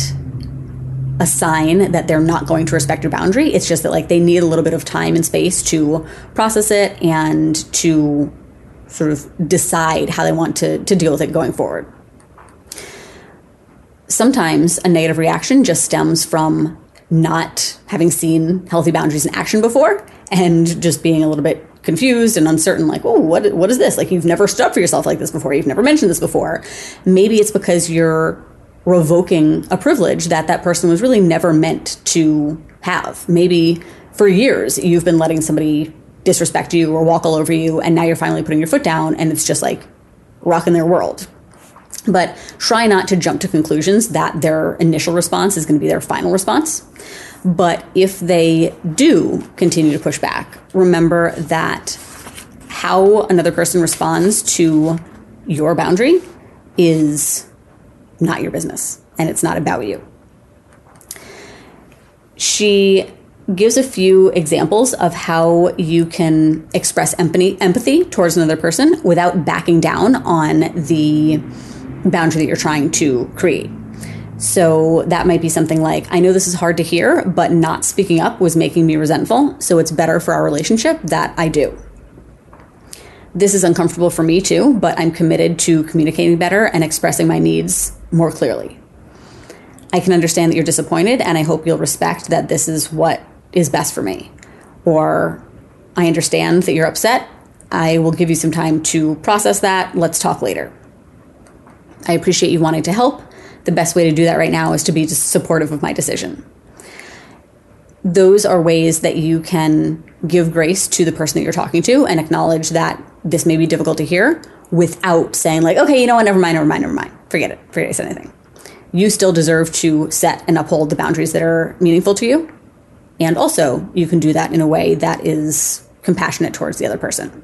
a sign that they're not going to respect your boundary. It's just that like they need a little bit of time and space to process it and to sort of decide how they want to, to deal with it going forward. Sometimes a negative reaction just stems from not having seen healthy boundaries in action before and just being a little bit confused and uncertain like oh what what is this like you've never stood up for yourself like this before you've never mentioned this before maybe it's because you're revoking a privilege that that person was really never meant to have. Maybe for years you've been letting somebody disrespect you or walk all over you, and now you're finally putting your foot down, and it's just like rocking their world. But try not to jump to conclusions that their initial response is going to be their final response. But if they do continue to push back, remember that how another person responds to your boundary is not your business and it's not about you. She gives a few examples of how you can express empathy, towards another person without backing down on the boundary that you're trying to create. So that might be something like, I know this is hard to hear, but not speaking up was making me resentful. So it's better for our relationship that I do this is uncomfortable for me too, but I'm committed to communicating better and expressing my needs more clearly. I can understand that you're disappointed, and I hope you'll respect that this is what is best for me. Or, I understand that you're upset. I will give you some time to process that. Let's talk later. I appreciate you wanting to help. The best way to do that right now is to be just supportive of my decision. Those are ways that you can give grace to the person that you're talking to and acknowledge that this may be difficult to hear without saying like okay you know what? Never mind never mind never mind. Forget it. Forget i said anything. You still deserve to set and uphold the boundaries that are meaningful to you. And also you can do that in a way that is compassionate towards the other person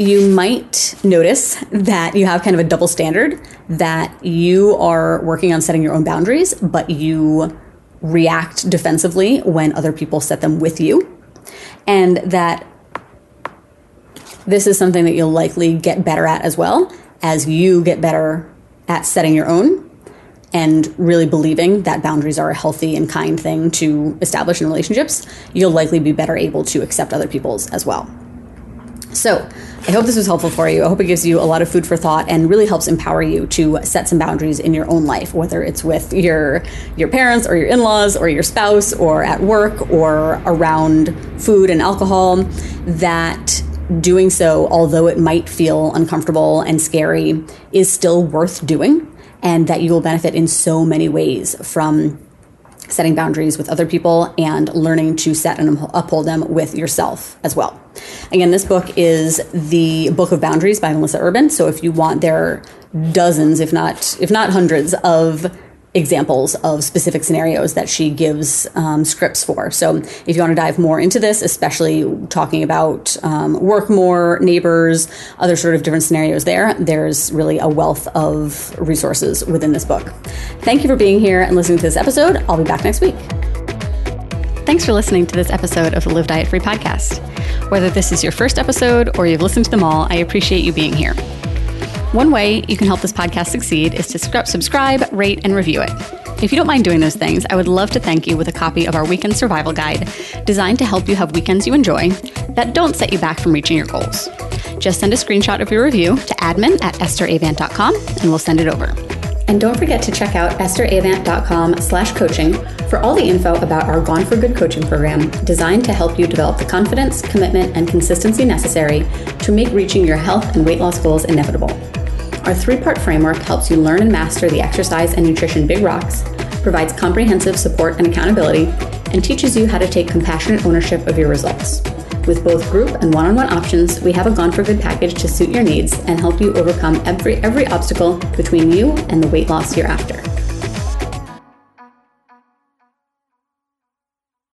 you might notice that you have kind of a double standard that you are working on setting your own boundaries but you react defensively when other people set them with you, and that this is something that you'll likely get better at as well as you get better at setting your own and really believing that boundaries are a healthy and kind thing to establish in relationships, you'll likely be better able to accept other people's as well. So, I hope this was helpful for you. I hope it gives you a lot of food for thought and really helps empower you to set some boundaries in your own life, whether it's with your your parents or your in-laws or your spouse or at work or around food and alcohol that doing so, although it might feel uncomfortable and scary, is still worth doing and that you will benefit in so many ways from setting boundaries with other people and learning to set and uphold them with yourself as well. Again, this book is the Book of Boundaries by Melissa Urban. So if you want, there are dozens, if not if not hundreds, of examples of specific scenarios that she gives um, scripts for. So if you want to dive more into this, especially talking about um, work more, neighbors, other sort of different scenarios there, there's really a wealth of resources within this book. Thank you for being here and listening to this episode. I'll be back next week. Thanks for listening to this episode of the Live Diet Free podcast. Whether this is your first episode or you've listened to them all, I appreciate you being here. One way you can help this podcast succeed is to subscribe, rate, and review it. If you don't mind doing those things, I would love to thank you with a copy of our weekend survival guide, designed to help you have weekends you enjoy that don't set you back from reaching your goals. Just send a screenshot of your review to admin at estheravant.com and we'll send it over. And don't forget to check out estheravant.com slash coaching for all the info about our Gone for Good coaching program designed to help you develop the confidence, commitment, and consistency necessary to make reaching your health and weight loss goals inevitable. Our three part framework helps you learn and master the exercise and nutrition big rocks, provides comprehensive support and accountability, and teaches you how to take compassionate ownership of your results. With both group and one on one options, we have a Gone for Good package to suit your needs and help you overcome every, every obstacle between you and the weight loss you're after.